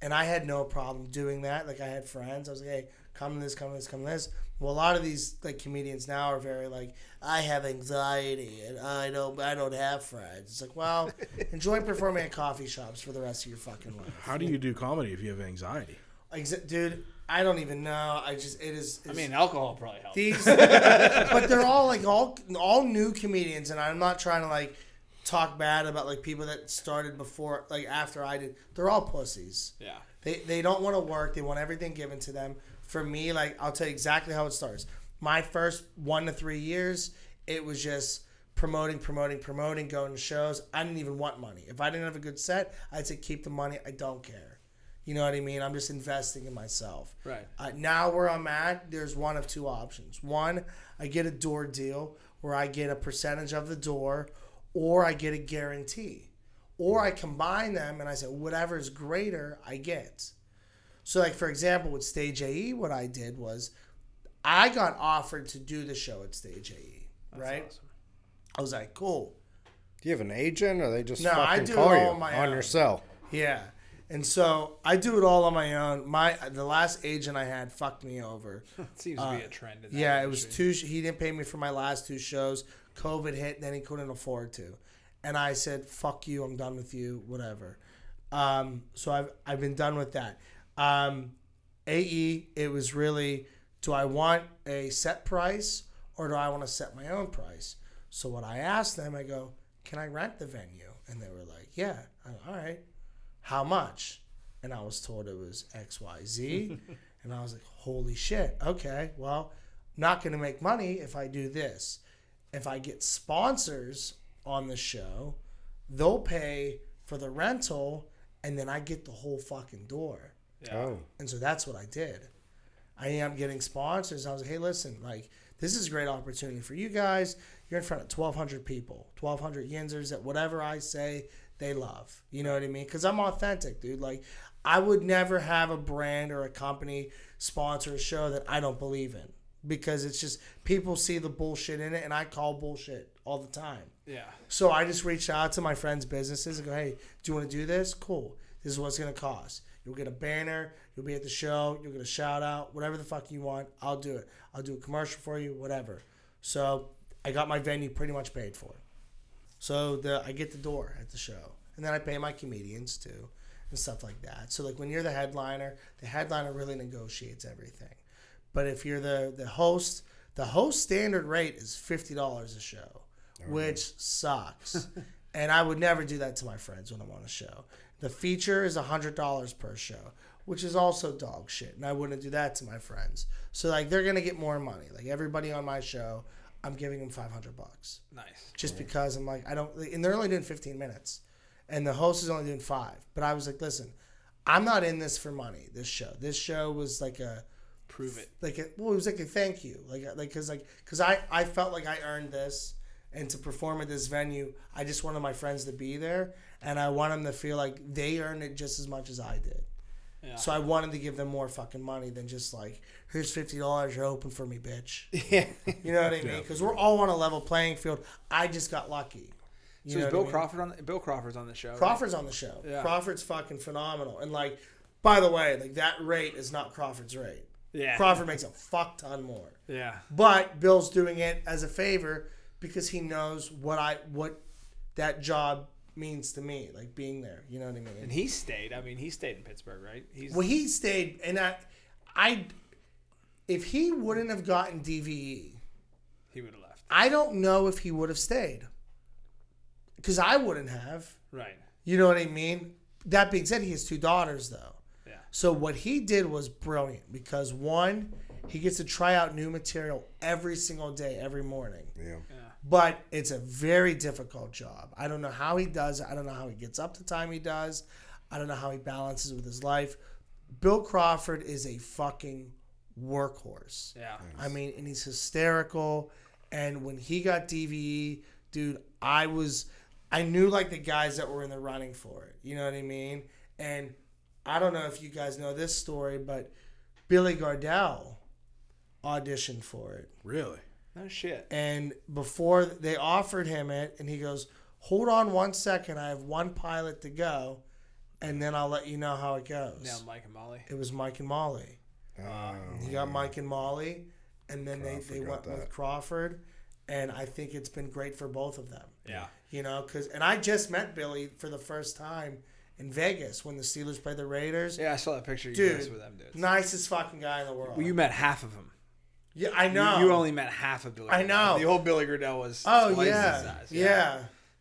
and I had no problem doing that. Like I had friends, I was like, hey, come to this, come to this, come to this. Well, a lot of these like comedians now are very like, I have anxiety and I don't, I don't have friends. It's like, well, enjoy performing at coffee shops for the rest of your fucking life. how do you do comedy if you have anxiety? Exa- dude, I don't even know. I just it is. I mean, alcohol probably helps. these, but they're all like all all new comedians, and I'm not trying to like talk bad about like people that started before, like after I did. They're all pussies. yeah. They they don't want to work. They want everything given to them. For me, like I'll tell you exactly how it starts. My first one to three years, it was just promoting, promoting, promoting, going to shows. I didn't even want money. If I didn't have a good set, I'd say keep the money. I don't care. You know what I mean? I'm just investing in myself. Right. Uh, now where I'm at, there's one of two options. One, I get a door deal where I get a percentage of the door, or I get a guarantee, or I combine them and I say whatever is greater, I get. So, like for example, with Stage AE, what I did was I got offered to do the show at Stage AE. right? awesome. I was like, cool. Do you have an agent, or they just No, I fucking do it all you on my on own. your cell? Yeah. And so I do it all on my own. My the last agent I had fucked me over. Seems to be a trend. In that Uh, Yeah, it was two. He didn't pay me for my last two shows. COVID hit, then he couldn't afford to, and I said, "Fuck you, I'm done with you, whatever." Um, so I've I've been done with that. Um, AE, it was really, do I want a set price or do I want to set my own price? So what I asked them, I go, "Can I rent the venue?" And they were like, "Yeah." Go, All right. How much? And I was told it was X Y Z, and I was like, "Holy shit! Okay, well." not going to make money if I do this. If I get sponsors on the show, they'll pay for the rental and then I get the whole fucking door. Oh, And so that's what I did. I ended up getting sponsors. I was like, hey, listen, like, this is a great opportunity for you guys. You're in front of 1,200 people, 1,200 yinzers that whatever I say, they love. You know what I mean? Because I'm authentic, dude. Like, I would never have a brand or a company sponsor a show that I don't believe in because it's just people see the bullshit in it and I call bullshit all the time. Yeah. So I just reached out to my friends' businesses and go, hey, do you want to do this? Cool. This is what it's gonna cost. You'll get a banner. You'll be at the show. You'll get a shout out. Whatever the fuck you want, I'll do it. I'll do a commercial for you. Whatever. So I got my venue pretty much paid for. So the I get the door at the show, and then I pay my comedians too, and stuff like that. So like when you're the headliner, the headliner really negotiates everything. But if you're the the host, the host standard rate is fifty dollars a show, which sucks. and I would never do that to my friends when I'm on a show. The feature is hundred dollars per show, which is also dog shit, and I wouldn't do that to my friends. So like they're gonna get more money. Like everybody on my show, I'm giving them five hundred bucks Nice. just because I'm like I don't and they're only doing 15 minutes and the host is only doing 5 but I was like listen I'm not in this for money this show this show was like a Prove it. like a, well it was like a thank you like uh, like cuz like cuz I I felt like I earned this and to perform at this venue I just wanted my friends to be there and I want them to feel like they earned it just as much as I did Yeah. so I wanted to give them more fucking money than just like here's $50 you're open for me bitch Yeah. you know what I mean? Because we're all on a level playing field. I just got lucky. You So is Bill I mean? Crawford on? Bill Crawford's on the show. right? Crawford's on the show. Yeah. Crawford's fucking phenomenal. And like, by the way, like that rate is not Crawford's rate. Yeah. Crawford makes a fuck ton more. Yeah. But Bill's doing it as a favor because he knows what I what that job means to me, like being there. You know what I mean? And he stayed. I mean, he stayed in Pittsburgh, right? He's Well, he stayed, and I, I, if he wouldn't have gotten DVE, he would have left. I don't know if he would have stayed. Because I wouldn't have. Right. You know what I mean? That being said, he has two daughters, though. Yeah. So what he did was brilliant because one, he gets to try out new material every single day, every morning. Yeah. But it's a very difficult job. I don't know how he does it. I don't know how he gets up the time he does. I don't know how he balances with his life. Bill Crawford is a fucking workhorse. Yeah. I mean, and he's hysterical. And when he got DVE, dude, I was, I knew like the guys that were in the running for it. You know what I mean? And I don't know if you guys know this story, but Billy Gardell auditioned for it. Really? No shit. And before they offered him it, and he goes, Hold on one second. I have one pilot to go, and then I'll let you know how it goes. Now Mike and Molly. It was Mike and Molly. Oh, He got Mike and Molly, and then they, Crawford they got went with. Crawford, and I think it's been great for both of them. Yeah. You know, because and I just met Billy for the first time in Vegas when the Steelers played the Raiders. Yeah, I saw that picture of Dude, you guys with them dudes. Nicest fucking guy in the world. Well, you met half of them. Yeah, I know. You, only met half of Billy. I Gardell. know. The old Billy Gardell was. Oh twice yeah. his size. yeah,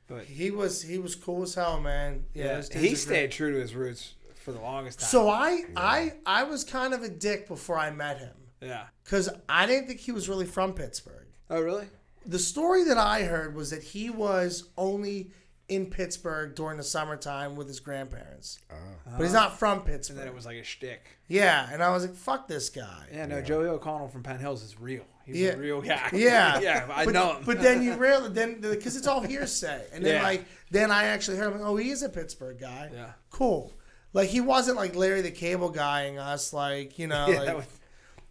But He was he was cool as hell, man. Yeah, yeah, he are great. stayed true to his roots for the longest time. So I I I was kind of a dick before I met him yeah. because I didn't think he was really from Pittsburgh. Oh really? The story that I heard was that he was only in Pittsburgh during the summertime with his grandparents, ah. but he's not from Pittsburgh. And then it was like a shtick. yeah, and I was like, "Fuck this guy." Yeah, no, Joey O'Connell from Penn Hills is real. He's Yeah. a real guy. Yeah, yeah, I but, know him. But then you really then because it's all hearsay, and then Yeah. like then I actually heard him. Oh, he is a Pittsburgh guy. Yeah. cool. Like he wasn't like Larry the Cable Guy Guying us, like you know, yeah, like, that was,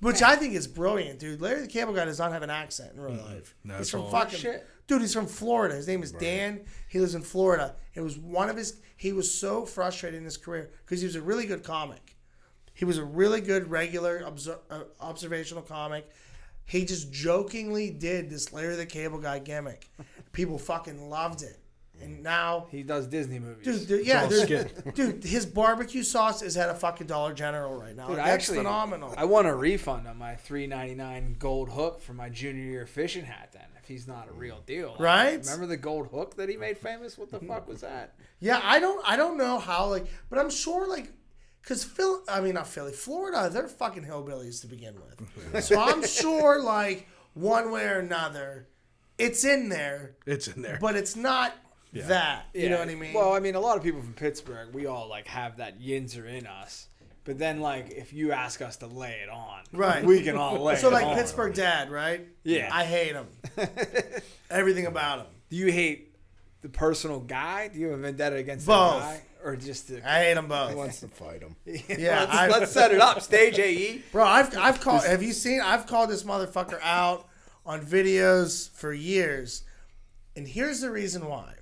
which I think is brilliant, dude. Larry the Cable Guy does not have an accent in real life. No, he's it's from all- fucking Shit. dude. He's from Florida. His name is Dan. He lives in Florida. It was one of his. He was so frustrated in his career because he was a really good comic. He was a really good regular obser- uh, observational comic. He just jokingly did this Larry the Cable Guy gimmick. People fucking loved it, and now he does Disney movies. Dude, dude, yeah, all dude, his barbecue sauce is at a fucking Dollar General right now. Dude, That's actually, phenomenal. I want a refund on my three ninety nine gold hook for my junior year fishing hat. Then, if he's not a real deal, Right? Remember the gold hook that he made famous? What the fuck was that? yeah, I don't, I don't know how, like, but I'm sure, like, because Phil, I mean, not Philly, Florida, they're fucking hillbillies to begin with. so I'm sure, like, one way or another, it's in there, It's in there. but it's not that. You know what I mean? Well, I mean, a lot of people from Pittsburgh, we all like have that yinzer in us. But then, like, if you ask us to lay it on, Right. we can all lay it on. so it like on. Pittsburgh dad, right? Yeah. I hate him. Everything about him. Do you hate the personal guy? Do you have a vendetta against Both. the guy, or just the? I hate them both. He both. wants to fight him. Yeah, let's, I- let's set it up. Stage E. AE. Bro, I've I've called. Have you seen? I've called this motherfucker out on videos for years, and here's the reason why.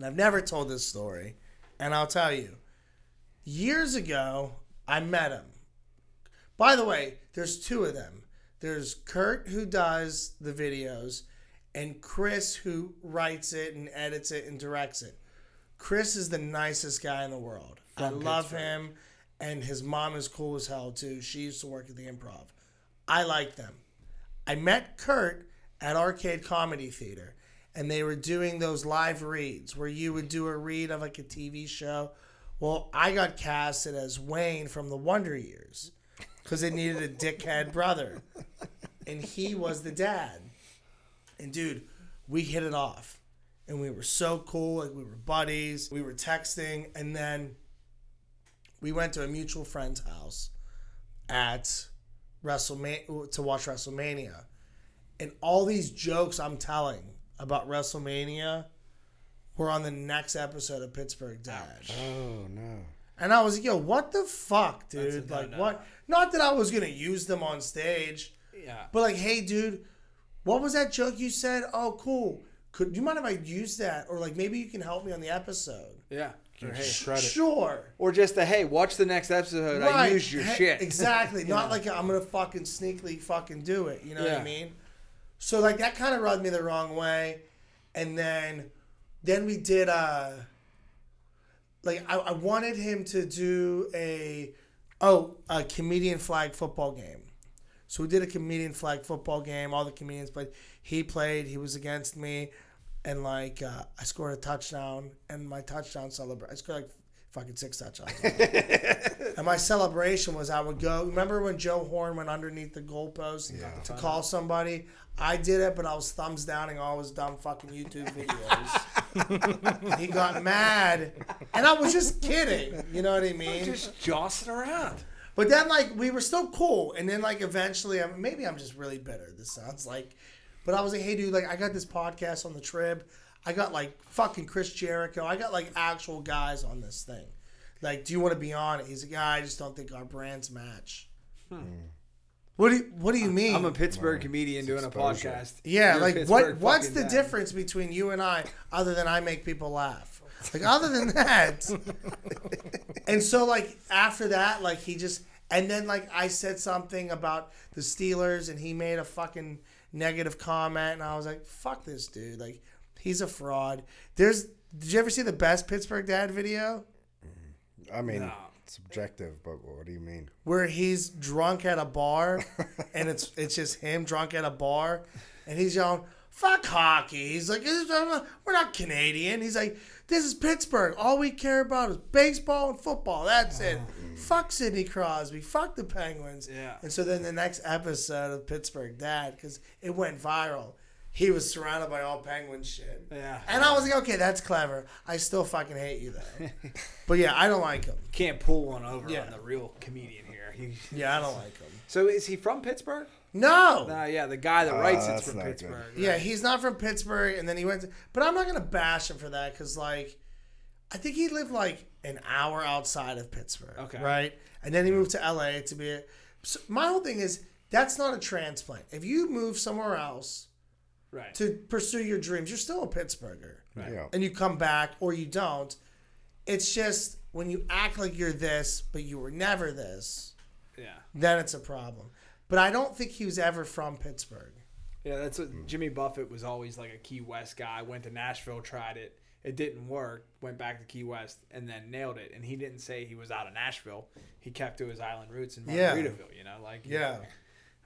And I've never told this story, and I'll tell you. years ago, I met him. By the way, there's two of them. There's Kurt who does the videos, and Chris who writes it and edits it and directs it. Chris is the nicest guy in the world. I love him, and his mom is cool as hell too. She used to work at the Improv. I like them. I met Kurt at Arcade Comedy Theater, and they were doing those live reads where you would do a read of like a TV show. Well, I got casted as Wayne from the Wonder Years because they needed a dickhead brother, and he was the dad. And dude, we hit it off, and we were so cool. Like we were buddies. We were texting, and then we went to a mutual friend's house at WrestleMania to watch WrestleMania, and all these jokes I'm telling about WrestleMania were on the next episode of Pittsburgh Dad. Oh no. And I was like, yo, what the fuck, dude? no, like, no. what? Not that I was going to use them on stage, Yeah. but like, hey, dude, what was that joke you said? Oh, cool. Could do you mind if I use that? Or like, maybe you can help me on the episode. Yeah. Or, hey, Sure. or just a hey, watch the next episode. I Right. used your Hey, shit. Exactly. Not like I'm going to fucking sneakily fucking do it. You know what I mean? So like, that kind of rubbed me the wrong way. And then, then we did, uh, like I, I wanted him to do a oh a comedian flag football game. So we did a comedian flag football game. All the comedians played. He played. He was against me, and like uh, I scored a touchdown. And my touchdown celebration, I scored like fucking six touchdowns. and my celebration was I would go. Remember when Joe Horn went underneath the goalpost to call somebody? I did it, but I was thumbs downing all his dumb fucking YouTube videos. he got mad, and I was just kidding. You know what I mean? just jostling around. But then, like, we were still cool, and then, like, eventually, I'm, maybe I'm just really bitter. This sounds like, but I was like, hey, dude, like, I got this podcast on the Trib. I got like fucking Chris Jericho. I got like actual guys on this thing. Like, do you want to be on it? He's like, yeah, I just don't think our brands match. Hmm. Hmm. What do you, What do you mean? I'm a Pittsburgh comedian doing a podcast. Yeah, You're like what? What's the dad. difference between you and I, other than I make people laugh? Like other than that, and so like after that, like he just and then like I said something about the Steelers, and he made a fucking negative comment, and I was like, "Fuck this dude! Like he's a fraud." There's. Did you ever see the best Pittsburgh dad video? I mean, No. subjective, but what do you mean? where he's drunk at a bar and it's it's just him drunk at a bar and he's yelling fuck hockey he's like "This is- we're not canadian he's like this is pittsburgh all we care about is baseball and football that's it oh. fuck sidney crosby fuck the penguins Yeah. and so then the next episode of pittsburgh dad because it went viral he was surrounded by all penguin shit Yeah. and i was like okay that's clever i still fucking hate you though but yeah i don't like him Can't pull one over Yeah. on the real comedian here. Yeah i don't like him so is he from Pittsburgh? no Nah, yeah, the guy that writes uh, it's from not good. Pittsburgh. Yeah, he's not from Pittsburgh, and then he went. To, but I'm not gonna bash him for that because, like, I think he lived like an hour outside of Pittsburgh. Okay. Right, and then he moved to LA to be. A, so my whole thing is that's not a transplant. If you move somewhere else Right. to pursue your dreams, you're still a Pittsburgher, Right. Yeah. and you come back or you don't. It's just when you act like you're this, but you were never this, Yeah. then it's a problem. But I don't think he was ever from Pittsburgh. Yeah, that's what Jimmy Buffett was always like a Key West guy. Went to Nashville, tried it. It didn't work. Went back to Key West and then nailed it. And he didn't say he was out of Nashville. He kept to his island roots in Yeah. Margaritaville. You know, like Yeah.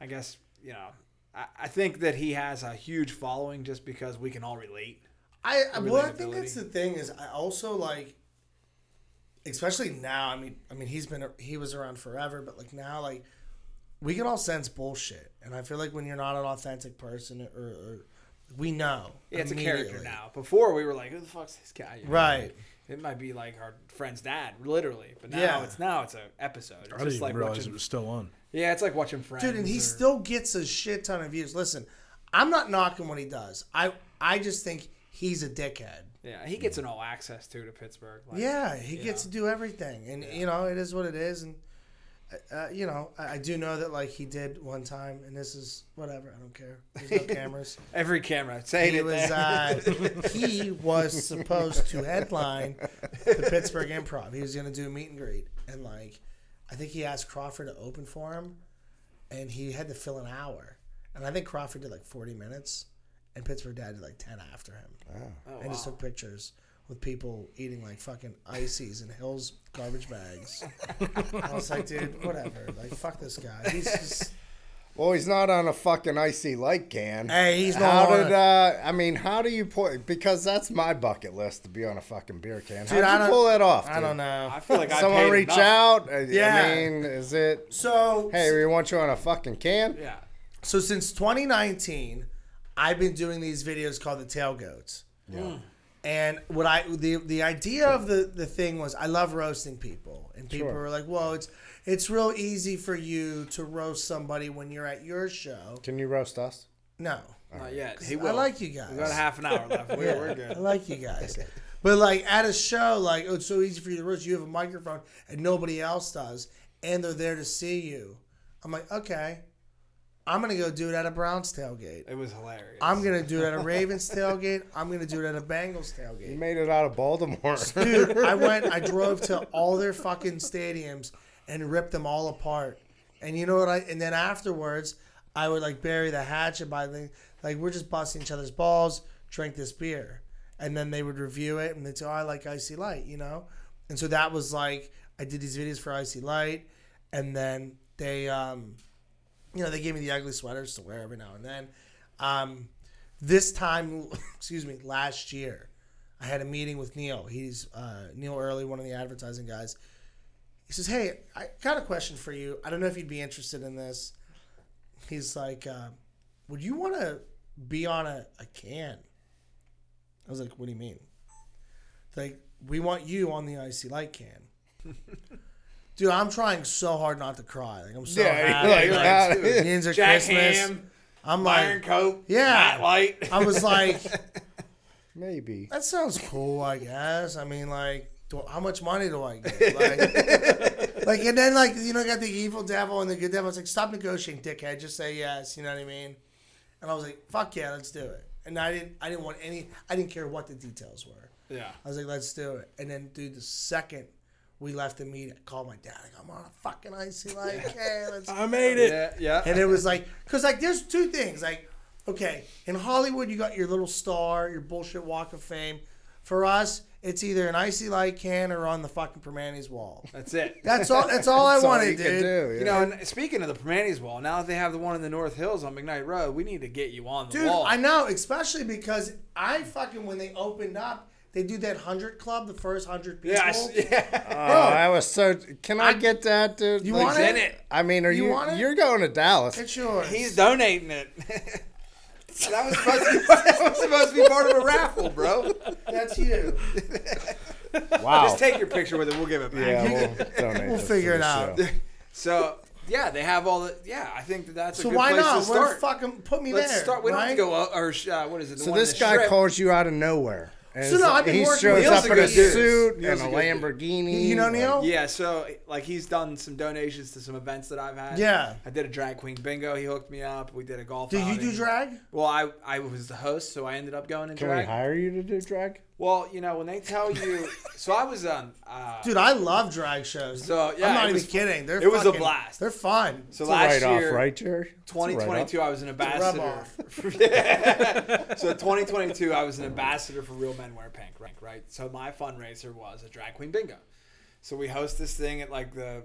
I guess you know. I, I think that he has a huge following just because we can all relate. I well, I think relatability. that's the thing is I also like, especially now. I mean, I mean he's been he was around forever, but like now, like we can all sense bullshit, and I feel like when you're not an authentic person, or, or we know. Yeah, it's a character now. Before we were like, who the fuck's this guy? You know, Right. like, it might be like our friend's dad, literally. But now Yeah. it's now it's an episode. It's I didn't like realize watching. it was still on. Yeah, it's like watching Friends. dude, and he or- still gets a shit ton of views. Listen, I'm not knocking what he does. I I just think he's a dickhead. Yeah, he gets an all access too to Pittsburgh. Like, yeah, he gets yeah. to do everything, and you know it is what it is. And uh, you know, I, I do know that like he did one time, and this is whatever. I don't care. There's no cameras. Every camera saying he it. was uh, he was supposed to headline the Pittsburgh Improv. He was gonna do a meet and greet, and like, I think he asked Crawford to open for him, and he had to fill an hour, and I think Crawford did like forty minutes, and Pittsburgh Dad did like ten after him, Oh, and just took pictures with people eating like fucking ices and Hills garbage bags. I was like, dude, whatever. Like, fuck this guy. He's just. Well, he's not on a fucking IC Light can. Hey, he's not on did it. uh? I mean, how do you pull? Because that's my bucket list to be on a fucking beer can. Dude, How'd I you don't- pull that off? I don't know. I feel like Someone paid reach enough. out. Yeah. I mean, is it? So Hey, we want you on a fucking can. Yeah. So since 2019, I've been doing these videos called the Tailgoats. Yeah. And what I the the idea of the the thing was I love roasting people, and people Sure. were like, "Well, it's it's real easy for you to roast somebody when you're at your show." Can you roast us? No, Not yet. He will. I like you guys. We got a half an hour left. We're, we're I like you guys. But like at a show, like oh, it's so easy for you to roast. You have a microphone and nobody else does, and they're there to see you. I'm like, okay, I'm gonna go do it at a Browns tailgate. It was hilarious. I'm gonna do it at a Ravens tailgate. I'm gonna do it at a Bengals tailgate. You made it out of Baltimore. Dude, I went. I drove to all their fucking stadiums and rip them all apart. And you know what? I and then afterwards, I would like bury the hatchet by the like we're just busting each other's balls. Drink this beer, and then they would review it and they'd say, "Oh, I like IC Light," you know. And so that was like I did these videos for IC Light, and then they um you know, they gave me the ugly sweaters to wear every now and then. Um, this time, excuse me, last year, I had a meeting with Neil. He's uh, Neil Early, one of the advertising guys. He says, "Hey, I got a question for you. I don't know if you'd be interested in this." He's like, uh, "Would you want to be on a, a can?" I was like, "What do you mean?" It's Like, we want you on the IC Light can. Dude, I'm trying so hard not to cry. Like I'm so Yeah, happy. you're like, like, the ends of Jack Christmas. Ham, I'm Iron like, Coat, Yeah. Matt Light. I was like, Maybe. that sounds cool, I guess. I mean, like, do, how much money do I get? Like, like, and then like, you know, got the evil devil and the good devil. It's like, stop negotiating, dickhead. Just say yes. You know what I mean? And I was like, fuck yeah, let's do it. And I didn't, I didn't want any, I didn't care what the details were. Yeah. I was like, let's do it. And then, dude, the second we left the meeting, I called my dad. Like, I'm on a fucking IC like, hey, let's. I made it. Yeah. Yeah. And it was like, because like, there's two things. Like, okay, in Hollywood, you got your little star, your bullshit Walk of Fame. For us, it's either an IC Light can or on the fucking Primanti's wall. That's it. That's all. That's all I That's all wanted, you dude. can do. You yeah. know, and speaking of the Primanti's Wall, now that they have the one in the North Hills on McKnight Road, we need to get you on the Dude, wall. I know, especially because I fucking when they opened up, they do that hundred club, the first hundred people. yeah, I s- yeah. Oh, I was so. Can I, I- get that, dude? You Like, want in it? it. I mean, are You you? want it? You're going to Dallas. It's yours. He's donating it. that was supposed to be that was supposed to be part of a raffle, bro. That's you. Wow. Just take your picture with it. We'll give it back. yeah, we'll donate. We'll figure it out. So yeah, they have all the. Yeah, I think that that's a So good why place not? to What start. fucking put me Let's there? start. We don't have to go. Or uh, what is it? The So one in this the guy strip? calls you out of nowhere. And So no, I've been he working shows Neil's up a in a good dude. suit Neil's and a a good dude. Lamborghini. You know like- Neil? Yeah, so like he's done some donations to some events that I've had. Yeah. I did a drag queen bingo. He hooked me up. We did a golf. Do you outing. do drag? Well, I I was the host, so I ended up going in Can drag. we hire you to do drag? Well, you know when they tell you, so I was on. Uh, Dude, I love drag shows. So, yeah, I'm not even was- kidding. They're it was a blast. They're fun. so It's a last write-off, year, right, Jerry? It's a write-off. 2022, I was an rub ambassador. off. so 2022, I was an ambassador for Real Men Wear Pink, right? Right. So my fundraiser was a drag queen bingo. So we host this thing at like the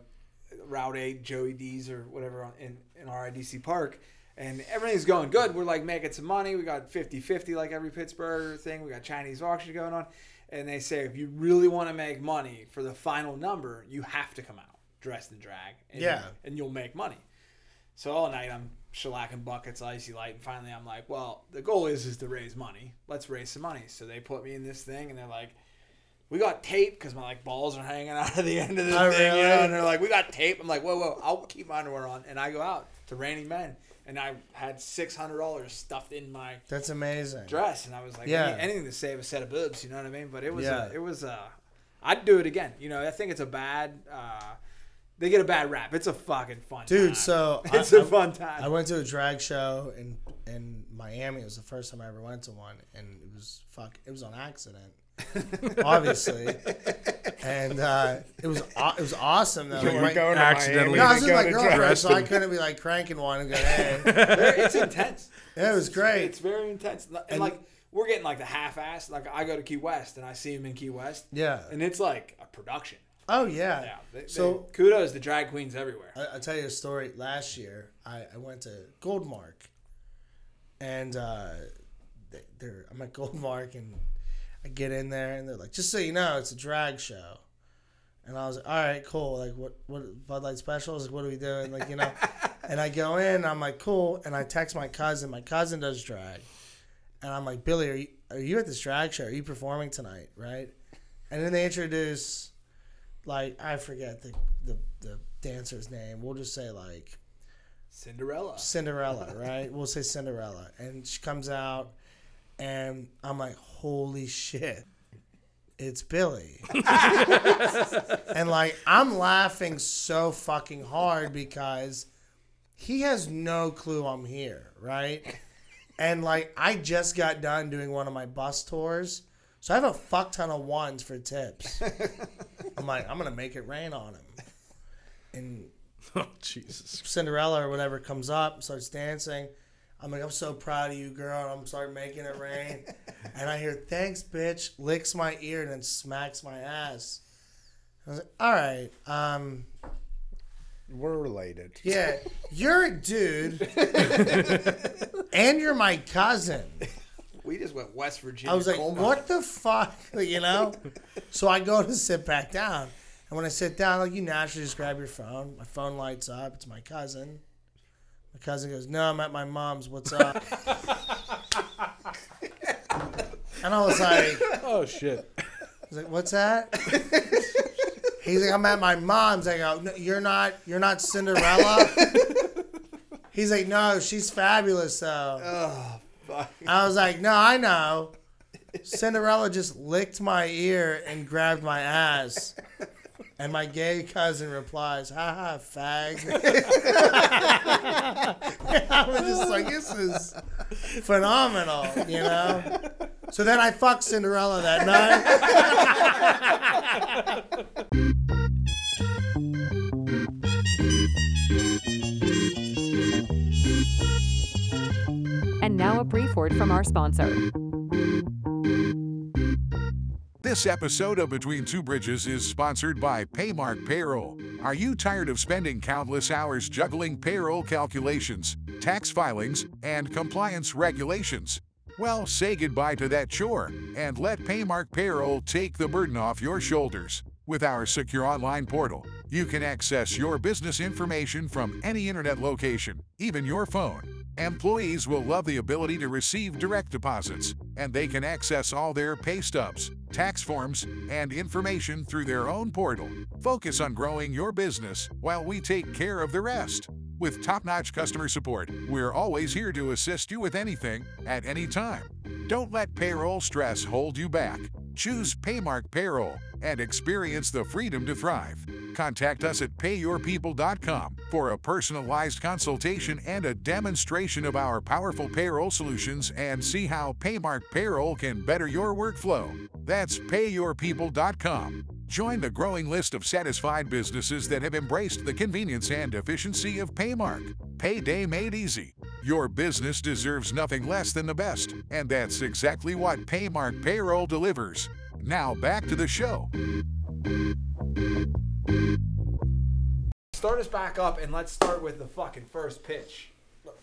Route 8 Joey D's or whatever in in RIDC Park. And everything's going good. We're like making some money. We got 50 50 like every Pittsburgh thing. We got Chinese auction going on. And they say if you really want to make money for the final number, you have to come out dressed in drag. And, Yeah. And you'll make money. So all night I'm shellacking buckets, IC Light, and finally I'm like, well, the goal is is to raise money. Let's raise some money. So they put me in this thing, and they're like, we got tape because my like balls are hanging out of the end of the Oh, thing, you know. And they're like, we got tape. I'm like, whoa, whoa, I'll keep my underwear on, and I go out to Raining Men, and I had six hundred dollars stuffed in my That's amazing. dress, and I was like, Yeah. any- anything to save a set of boobs, you know what I mean? But it was, Yeah. uh, it was, uh, I'd do it again. You know, I think it's a bad, uh, they get a bad rap. It's a fucking fun Dude, time. so it's I- a fun time. I went to a drag show in in Miami. It was the first time I ever went to one, and it was fuck. It was on accident, obviously, and uh, it was aw- it was awesome though. You were Like, going to accidentally- no, I Miami was to with go my to girlfriend, so I couldn't be like cranking one and go, hey. It's intense. Yeah, it was great. It's very intense. And, And- like we're getting like the half-ass. Like I go to Key West and I see him in Key West. Yeah. And it's like a production. Oh yeah. Yeah. They, So they, kudos to drag queens everywhere. I, I'll tell you a story. Last year, I, I went to Goldmark, and uh, they're, I'm at Goldmark, and I get in there, and they're like, "Just so you know, it's a drag show." And I was like, "All right, cool. Like, what what Bud Light specials? Like, what are we doing? Like, you know?" and I go in, I'm like, "Cool." And I text my cousin. My cousin does drag, and I'm like, "Billy, are you are you at this drag show? Are you performing tonight? Right?" And then they introduce like I forget the, the the dancer's name. We'll just say like Cinderella. Cinderella, right? We'll say Cinderella, and she comes out, and I'm like, holy shit, it's Billy, and like I'm laughing so fucking hard because he has no clue I'm here, right? And like I just got done doing one of my bus tours. So I have a fuck ton of ones for tips. I'm like, I'm gonna make it rain on him. And Oh Jesus! Cinderella or whatever comes up, starts dancing. I'm like, I'm so proud of you, girl. I'm start making it rain. and I hear, thanks, bitch, licks my ear and then smacks my ass. I was like, all right, um, We're related. yeah, you're a dude, and you're my cousin. We just went West Virginia. I was like, coal what the fuck, you know? so I go to sit back down, and when I sit down, like you naturally just grab your phone. My phone lights up. It's my cousin. My cousin goes, "No, I'm at my mom's. What's up?" and I was like, Oh shit! was like, "What's that?" He's like, "I'm at my mom's." I go, no, "You're not. You're not Cinderella." He's like, "No, she's fabulous though." Oh, fuck. I was like, no, I know. Cinderella just licked my ear and grabbed my ass. And my gay cousin replies, "Ha ha, fag. I was just like, this is phenomenal, you know? So then I fucked Cinderella that night. And now a brief word from our sponsor. This episode of Between Two Bridges is sponsored by Paymark Payroll. Are you tired of spending countless hours juggling payroll calculations, tax filings, and compliance regulations? Well, say goodbye to that chore and let Paymark Payroll take the burden off your shoulders. With our secure online portal, you can access your business information from any internet location, even your phone. Employees will love the ability to receive direct deposits, and they can access all their pay stubs, tax forms, and information through their own portal. Focus on growing your business while we take care of the rest. With top notch customer support, we're always here to assist you with anything at any time. Don't let payroll stress hold you back. Choose Paymark Payroll and experience the freedom to thrive. Contact us at payyourpeople.com for a personalized consultation and a demonstration of our powerful payroll solutions and see how Paymark Payroll can better your workflow. That's payyourpeople.com. Join the growing list of satisfied businesses that have embraced the convenience and efficiency of Paymark. Payday made easy. Your business deserves nothing less than the best, and that's exactly what Paymark Payroll delivers. Now back to the show. Start us back up and let's start with the fucking first pitch.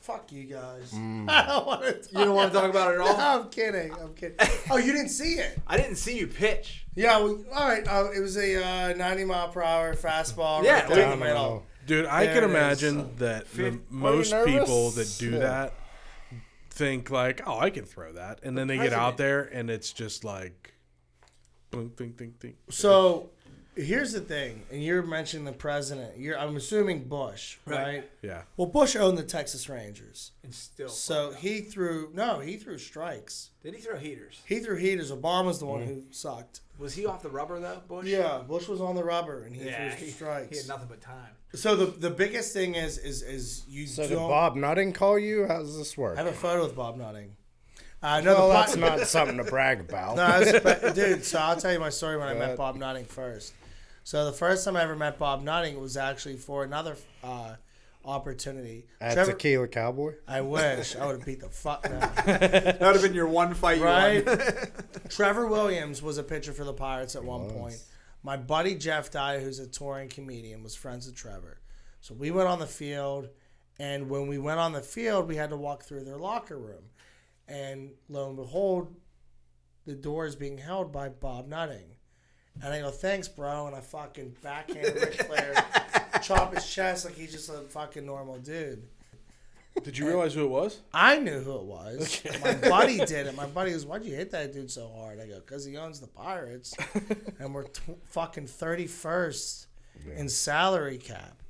Fuck you guys. I don't want to You don't want to talk about it at all? I'm kidding. I'm kidding. Oh, you didn't see it? I didn't see you pitch. Yeah, well, all right. Uh, it was a uh, 90 mile per hour fastball Yeah, right down the middle. Dude, I There can it is. imagine that the Fif- most people that do Yeah. that think like, "Oh, I can throw that," and then they get out there and it's just like, boom, ding, ding, ding. So here's the thing, and you're mentioning the president. You're I'm assuming Bush, right? Right. Yeah. Well, Bush owned the Texas Rangers, And still. so he threw no, he threw strikes. Did he throw heaters? He threw heaters. Obama's the one who sucked. Was he off the rubber though, Bush? Yeah, Bush was on the rubber and he Yeah. threw He, strikes. he had nothing but time. So the the biggest thing is is is you So don't did Bob Nutting call you? How does this work? I have a photo with Bob Nutting. Uh, no, well, that's not something to brag about. No, was, but, dude. So I'll tell you my story when I met ahead. Bob Nutting first. So the first time I ever met Bob Nutting was actually for another uh, opportunity. At Trevor- Tequila Cowboy. I wish I would have beat the fuck out. That would have been your one fight, you right? won. Trevor Williams was a pitcher for the Pirates at one point. My buddy Jeff Dye, who's a touring comedian, was friends with Trevor. So we went on the field, and when we went on the field, we had to walk through their locker room. And lo and behold, the door is being held by Bob Nutting. And I go, thanks, bro. And I fucking backhand Ric Flair, chop his chest like he's just a fucking normal dude. Did you realize who it was? I knew who it was. My buddy did it. My buddy goes, "Why'd you hit that dude so hard?" I go, "Cause he owns the Pirates, and we're t- fucking thirty first in salary cap.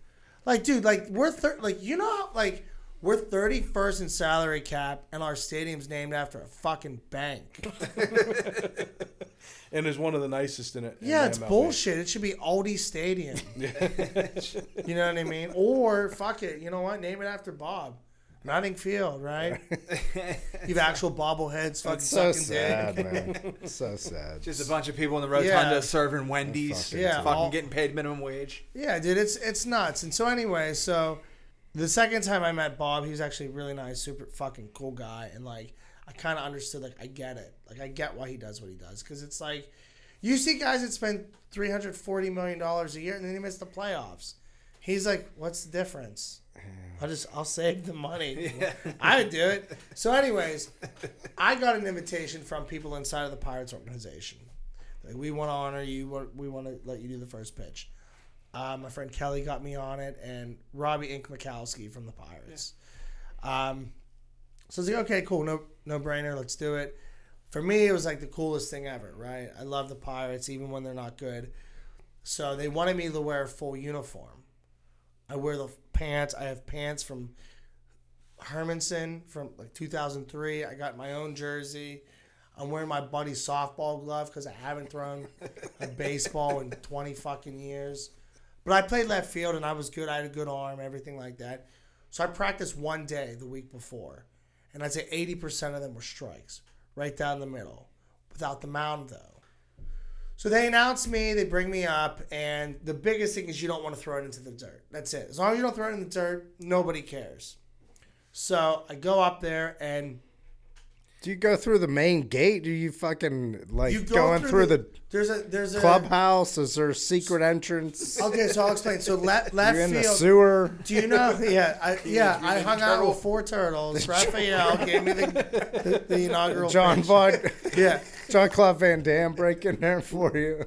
Like, dude, like we're thir- like you know how like we're thirty first in salary cap, and our stadium's named after a fucking bank. And is one of the nicest in it. in Yeah, the it's MLB. bullshit. It should be Aldi Stadium. you know what I mean? Or fuck it. You know what? Name it after Bob. Nutting Field, right? you have actual bobbleheads fucking That's so sad, dick. man. So sad. Just a bunch of people in the rotunda Yeah. serving Wendy's, fucking Yeah, fucking all- getting paid minimum wage. Yeah, dude, it's it's nuts. And so anyway, so the second time I met Bob, he was actually really nice, super fucking cool guy, and like I kind of understood, like I get it, like I get why he does what he does, because it's like you see guys that spend three hundred forty million dollars a year and then he missed the playoffs. He's like, what's the difference? I'll just I'll save the money. I would do it. So, anyways, I got an invitation from people inside of the Pirates organization. Like, we want to honor you. we- We want to let you do the first pitch. Uh, my friend Kelly got me on it, and Robbie Ink Mikowski from the Pirates. Um, so I was like, okay, cool, no no brainer, let's do it. For me, it was like the coolest thing ever, right? I love the Pirates, even when they're not good. So they wanted me to wear a full uniform. I wear the pants. I have pants from Hermanson from like 2003. I got my own jersey. I'm wearing my buddy's softball glove because I haven't thrown a baseball in 20 fucking years. But I played left field and I was good. I had a good arm, everything like that. So I practiced one day the week before. And I'd say 80% of them were strikes, right down the middle, without the mound though. So they announce me, they bring me up, and the biggest thing is you don't want to throw it into the dirt. That's it. As long as you don't throw it in the dirt, nobody cares. So I go up there and Do you go through the main gate? Do you fucking like you go going through, the, there's a there's a clubhouse? Is there a secret entrance? Okay, so I'll explain. So left left You're in the field. sewer. Do you know? Yeah, I, yeah. I hung out turtle? with four turtles. Raphael gave me the, the, the inaugural John pitch. Vaughn, Yeah. Jean-Claude Van Damme break in there for you.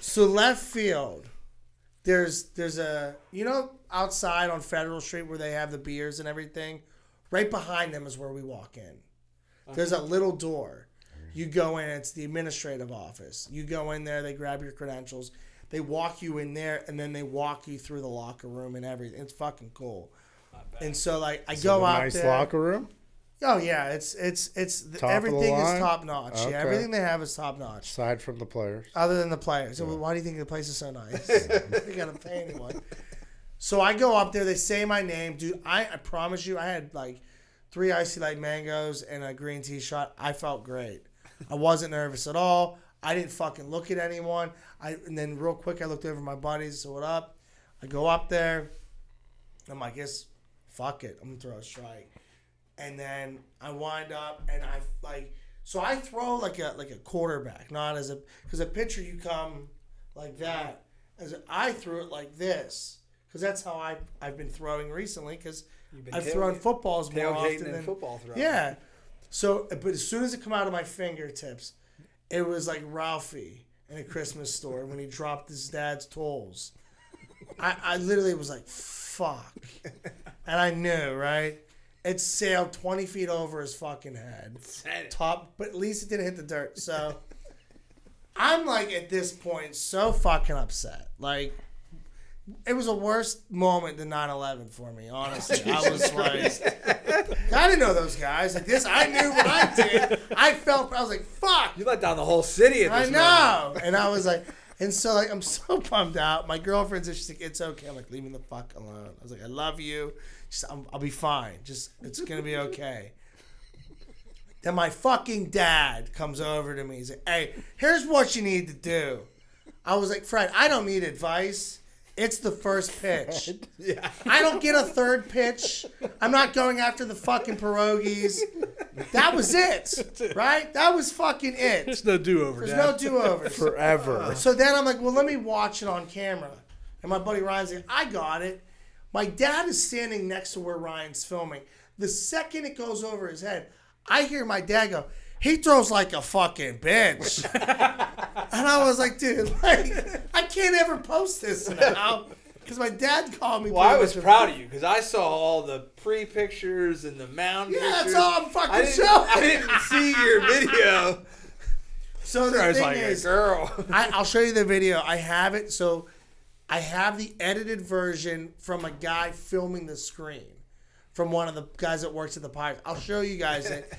So left field, there's there's a you know outside on Federal Street where they have the beers and everything. Right behind them is where we walk in. There's a little door. You go in. It's the administrative office. You go in there. They grab your credentials. They walk you in there, and then they walk you through the locker room and everything. It's fucking cool. And so like I go out nice there. locker room. Oh yeah, it's it's it's Top of the everything is line? top notch. Okay. Yeah, everything they have is top notch. Aside from the players. Other than the players. So why do you think the place is so nice? you gotta pay anyone. So I go up there, they say my name, dude. I, I promise you, I had like three IC Light mangoes and a green tea shot. I felt great. I wasn't nervous at all. I didn't fucking look at anyone. I and then real quick I looked over my buddies, so what up? I go up there. I'm like, yes, fuck it. I'm gonna throw a strike. And then I wind up and I like so I throw like a like a quarterback, not as a because a pitcher you come like that. As a, I threw it like this because that's how I I've been throwing recently because I've thrown footballs more often and than football throwing. Yeah. So, uh, but as soon as it come out of my fingertips, it was like Ralphie in a Christmas store when he dropped his dad's tools. I, I literally was like, fuck. And I knew, right? It sailed 20 feet over his fucking head. Top, but at least it didn't hit the dirt. So I'm like at this point so fucking upset. Like it was a worse moment than 9/11 for me. Honestly, I was like, I didn't know those guys. Like this, I knew what I did. I felt. I was like, fuck. You let down the whole city at I this moment. know. And I was like, and so like I'm so bummed out. My girlfriend's she's like, it's okay. I'm like, leave me the fuck alone. I was like, I love you. Just, I'm, I'll be fine. Just it's gonna be okay. Then my fucking dad comes over to me. He's like, hey, here's what you need to do. I was like, Fred, I don't need advice. It's the first pitch. Yeah. I don't get a third pitch. I'm not going after the fucking pierogies. That was it, right? That was fucking it. There's no do over, There's Dad. no do overs. Forever. So then I'm like, well, let me watch it on camera. And my buddy Ryan's like, I got it. My dad is standing next to where Ryan's filming. The second it goes over his head, I hear my dad go, he throws like a fucking bitch. and I was like, dude, like, I can't ever post this now. Because my dad called me. Well, I was proud of you because I saw all the pre pictures and the mound Yeah, pictures. that's all I'm fucking I didn't, showing. I didn't see your video. So the I was thing like, is, girl. I, I'll show you the video. I have it. So I have the edited version from a guy filming the screen from one of the guys that works at the Pirates. I'll show you guys it.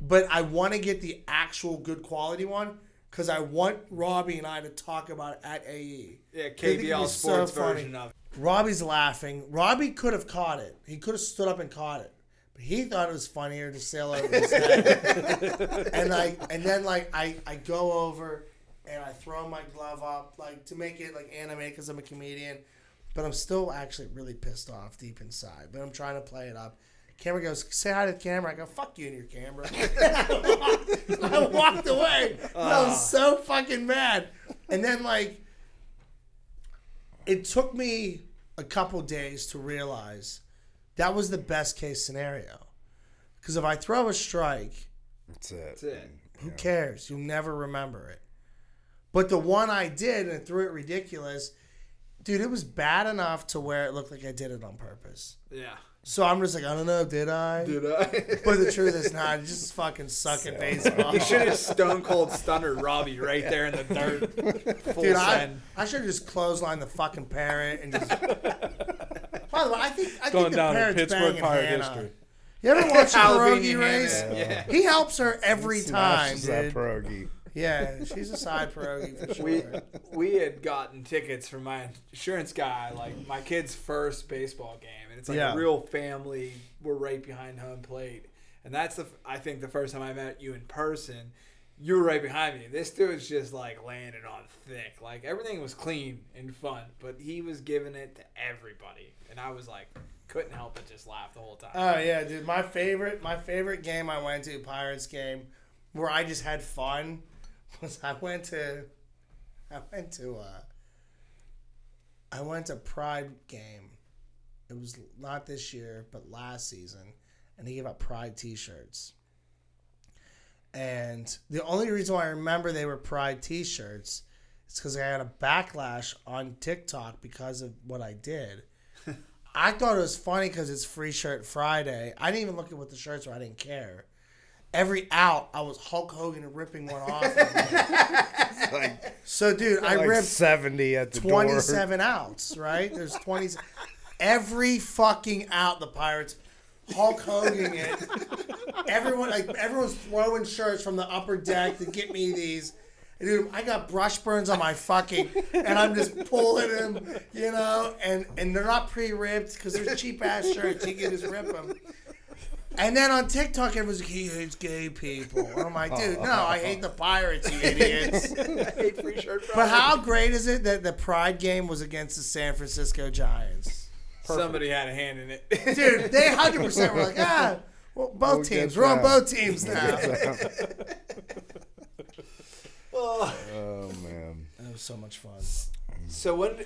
But I want to get the actual good quality one because I want Robbie and I to talk about it at AE. Yeah, I KBL was so Sports version of it. Robbie's laughing. Robbie could have caught it. He could have stood up and caught it. But he thought it was funnier to sail over his head. and like and then like I, I go over and I throw my glove up like to make it like anime because I'm a comedian. But I'm still actually really pissed off deep inside. But I'm trying to play it up. Camera goes, say hi to the camera. I go, fuck you and your camera. I walked away. I was ah. so fucking mad. And then like it took me a couple days to realize that was the best case scenario. Because if I throw a strike, That's it. That's it. who cares? You'll never remember it. But the one I did and threw it ridiculous, dude, it was bad enough to where it looked like I did it on purpose. Yeah. So I'm just like, I don't know, did I? Did I? But the truth is not. I just fucking suck at baseball. You should have stone cold stunnered Robbie right there in the dirt. Full Dude, I, send. I should have just clotheslined the fucking parent and just. By the way, I think I Going think the down in parent's Pittsburgh banging Pirate Hannah. history. You ever watch the Jalapeno pierogi race? Hannah, yeah. He helps her every time, Smashes that dude. pierogi. Yeah, she's a side pierogi for sure. we we had gotten tickets from my insurance guy, like my kid's first baseball game, and it's like Yeah. a real family. We're right behind home plate, and that's the I think the first time I met you in person. You were right behind me. This dude's just like laying it on thick. Like everything was clean and fun, but he was giving it to everybody, and I was like, couldn't help but just laugh the whole time. Oh yeah, dude. My favorite, my favorite game I went to, Pirates game, where I just had fun, was I went to, I went to, uh, I went to Pride game. It was not this year, but last season, and he gave out Pride T-shirts. And the only reason why I remember they were Pride T-shirts is because I had a backlash on TikTok because of what I did. I thought it was funny because it's Free Shirt Friday. I didn't even look at what the shirts were. I didn't care. Every out, I was Hulk Hogan ripping one off. of. Like, so, dude, I like ripped 70 at the door. 27 outs, right? There's 20. Every fucking out, the Pirates Hulk Hogan it. Everyone, like everyone's throwing shirts from the upper deck to get me these. Dude, I got brush burns on my fucking, and I'm just pulling them, you know, and and they're not pre-ripped because they're cheap ass shirts. You can just rip them. And then on TikTok, everyone's like, he hates gay people. And I'm like, dude, no, I hate the Pirates, you idiots. I hate free shirt But how great is it that the Pride game was against the San Francisco Giants? Somebody had a hand in it. Dude, they 100% were like, ah, well, both We'll teams. We're on both teams now. Oh. Oh man. That was so much fun. So when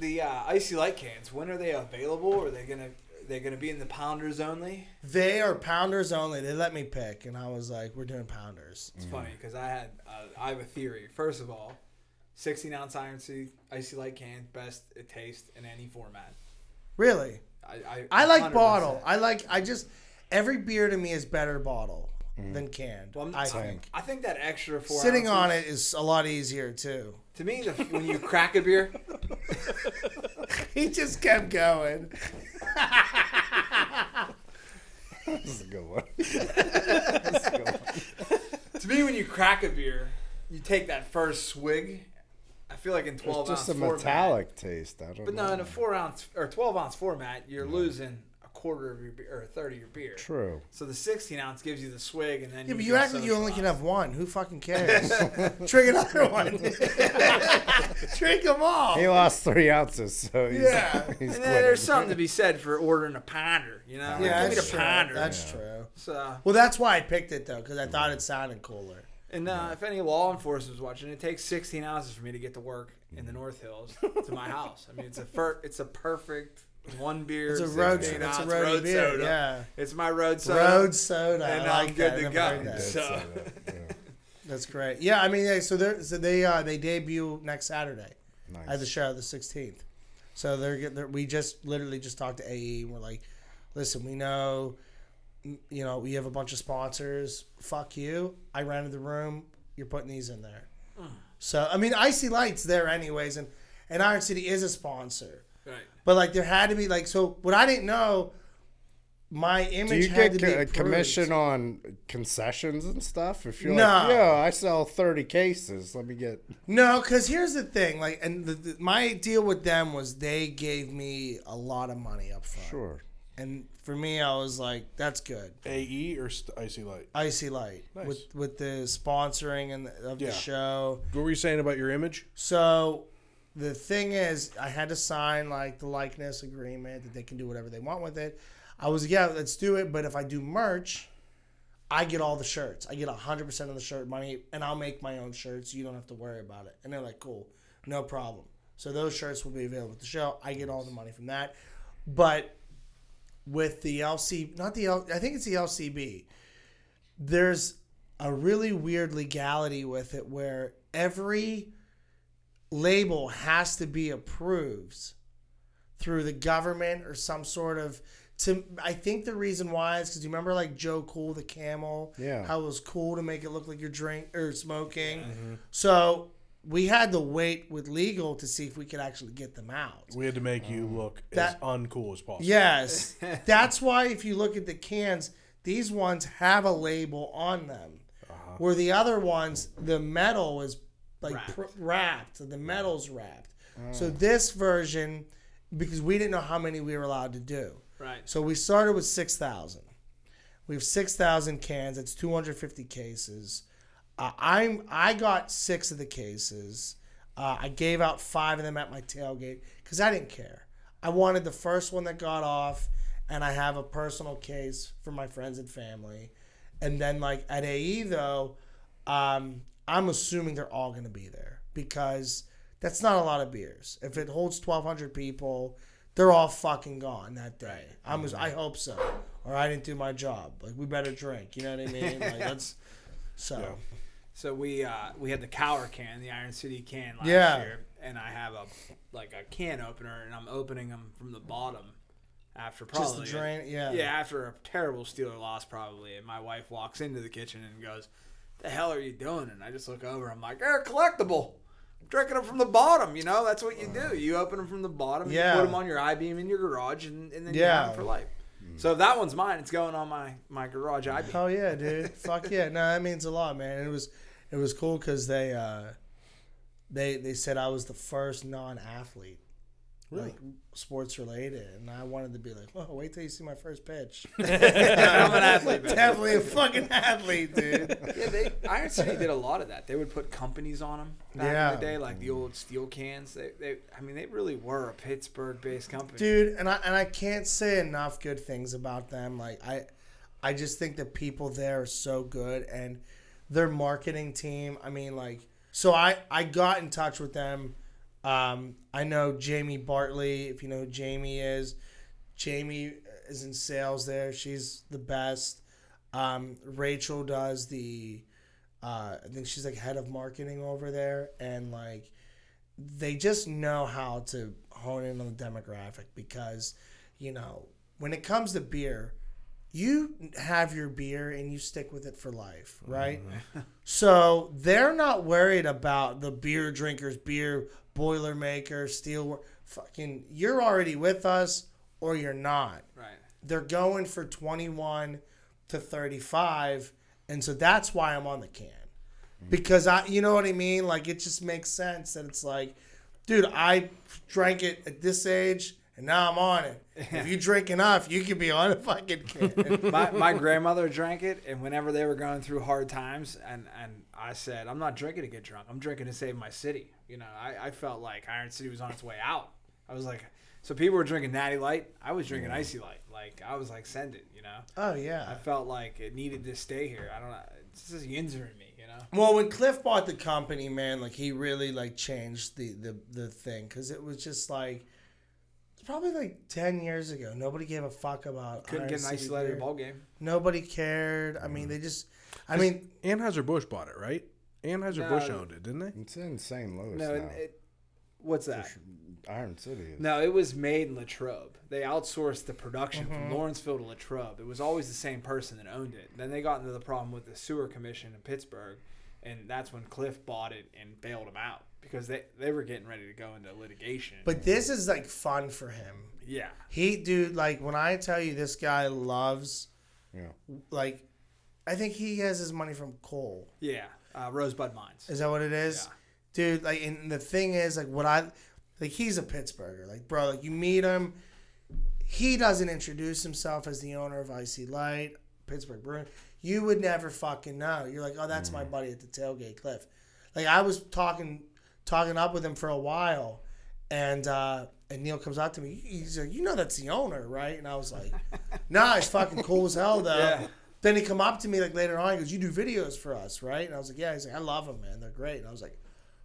the uh, IC Light cans, when are they available? Are they gonna they're gonna be in the pounders only? They are pounders only. They let me pick, and I was like, we're doing pounders. It's funny because I had uh, I have a theory. First of all, 16 ounce IC IC Light can best it tastes in any format. Really? I I, I like 100%. bottle. I like, I just, every beer to me is better bottle. Mm. than canned. Well, I'm- I I think. I think that extra four Sitting on it is a lot easier too. To me, the, when you crack a beer, He just kept going. This is a good one. to me, when you crack a beer, you take that first swig. I feel like in twelve It's twelve just a format, metallic taste. I don't but know. no, in a four ounce or twelve ounce format, you're losing a quarter of your beer or a third of your beer. True. So the sixteen ounce gives you the swig, and then Yeah, but you you act like you only can have one. Who fucking cares? Drink another one. Drink them all. He lost three ounces, so he's, Yeah. he's And then there's something to be said for ordering a pounder. You know, Like, Yeah, give me that's the pounder. That's true. So, Well, that's why I picked it though, because I thought it sounded cooler. And uh, if any law enforcement's watching, it takes 16 ounces for me to get to work in the North Hills to my house. I mean, it's a fir- it's a perfect one beer. It's a road. 16 It's a ounce road beer. soda. Yeah. It's my road soda. Road soda. And I I'm like good that. to Never go. that. So- So, yeah, That's great. Yeah, I mean, yeah, so they so they uh, they debut next Saturday nice. at the show, the sixteenth. So they're, they're we just literally just talked to AE and we're like, listen, we know, mm, you know, we have a bunch of sponsors. Fuck you. I rented the room. You're putting these in there. Hmm. So I mean, IC Lights there anyways, and and Iron City is a sponsor. Right. But like there had to be like so what I didn't know. My Do image you had get to be co- a commission on concessions and stuff? If you're No. like, yeah, I sell 30 cases, let me get. No, because here's the thing. Like, and the, the, my deal with them was they gave me a lot of money up front. Sure. And for me, I was like, that's good. AE or st- IC Light? IC Light Nice. with with the sponsoring and the, of Yeah. the show. What were you saying about your image? So the thing is, I had to sign like the likeness agreement that they can do whatever they want with it. I was yeah, let's do it. But if I do merch, I get all the shirts. I get hundred percent of the shirt money, and I'll make my own shirts. You don't have to worry about it. And they're like, cool, no problem. So those shirts will be available at the show. I get all the money from that. But with the LC, not the L, I think it's the LCB. There's a really weird legality with it where every label has to be approved through the government or some sort of to I think the reason why is because you remember like Joe Cool the camel Yeah. how it was cool to make it look like you're drink or smoking mm-hmm. so we had to wait with legal to see if we could actually get them out We had to make you mm. look that- as uncool as possible. Yes. That's why if you look at the cans, these ones have a label on them. Uh-huh. Where the other ones, the metal is like Wrapped. wrapped. wrapped. The metal's wrapped. So mm. this version, because we didn't know how many we were allowed to do. Right. So we started with 6,000. We have 6,000 cans. It's 250 cases. Uh, I'm I got six of the cases. Uh, I gave out five of them at my tailgate because I didn't care. I wanted the first one that got off, and I have a personal case for my friends and family. And then like at AE though, um, I'm assuming they're all going to be there because that's not a lot of beers. If it holds 1,200 people, they're all fucking gone that day. I'm I hope so, or I didn't do my job. Like we better drink. You know what I mean? Like that's so. So we uh, we had the Cowher can, the Iron City can last Yeah. year, and I have a like a can opener, and I'm opening them from the bottom after Just probably the drain, yeah. yeah after a terrible Steeler loss probably, and my wife walks into the kitchen and goes, "The hell are you doing?" And I just look over, I'm like, "They're collectible." I'm drinking them from the bottom, you know. That's what you do. You open them from the bottom, Yeah. you put them on your I beam in your garage, and, and then you Yeah. have them for life. So if that one's mine. It's going on my my garage I beam. Hell yeah, dude! Fuck yeah! No, that means a lot, man. It was, it was cool because they, uh, they, they said I was the first non-athlete, like sports related, and I wanted to be like, well, wait till you see my first pitch. I'm an athlete. man. Definitely a fucking athlete, dude. Yeah, they Iron City did a lot of that. They would put companies on them back Yeah. in the day, like the old steel cans. They, they, I mean, they really were a Pittsburgh-based company. dude and i and i can't say enough good things about them like i i just think the people there are so good and their marketing team. I mean like so i i got in touch with them. Um i know jamie bartley if you know who jamie is. Jamie is in sales there. She's the best. Um rachel does the uh i think she's like head of marketing over there. And like they just know how to hone in on the demographic because, you know, when it comes to beer, you have your beer and you stick with it for life, right? Mm-hmm. so they're not worried about the beer drinkers, beer boilermaker, steel. Fucking, you're already with us or you're not. Right. They're going for 21 to 35, and so that's why I'm on the can mm-hmm. because I, you know what I mean. Like it just makes sense that it's like, dude, I drank it at this age. And now I'm on it. If you drink enough, you can be on a fucking can. my, my grandmother drank it, and whenever they were going through hard times, and, and I said, I'm not drinking to get drunk. I'm drinking to save my city. You know, I, I felt like Iron City was on its way out. I was like, so people were drinking Natty Light. I was drinking IC Light. Like I was like, send it. You know, oh yeah. I felt like it needed to stay here. I don't know. It's just Yinzer in me. You know. Well, when Cliff bought the company, man, like he really like changed the the the thing because it was just like. It's probably like ten years ago. Nobody gave a fuck about. Couldn't Iron get an City IC Light beer. ball game. Nobody cared. I mean, they just. I mean, Anheuser Busch bought it, right? Anheuser Busch No. owned it, didn't they? It's in St. Louis No, now. it, it, what's that? Iron City. Is. No, it was made in Latrobe. They outsourced the production from mm-hmm. Lawrenceville to Latrobe. It was always the same person that owned it. Then they got into the problem with the sewer commission in Pittsburgh, and that's when Cliff bought it and bailed them out because they, they were getting ready to go into litigation. but this is like fun for him. yeah, He, dude, like when I tell you this guy loves, Yeah. like, I think he has his money from coal. yeah, uh, Rosebud Mines. Is that what it is? Yeah. Dude, like, and the thing is, like, what I, like, he's a Pittsburgher. Like, bro, like, you meet him, he doesn't introduce himself as the owner of IC Light, Pittsburgh Brewing. You would never fucking know. You're like, oh, that's my buddy at the tailgate, Cliff. Like, I was talking, talking up with him for a while, and uh, and Neil comes out to me. He's like, you know, that's the owner, right? And I was like, nah, he's fucking cool as hell, though. Yeah. Then he come up to me like later on. He goes, "You do videos for us, right?" And I was like, "Yeah." He's like, "I love them, man. They're great." And I was like,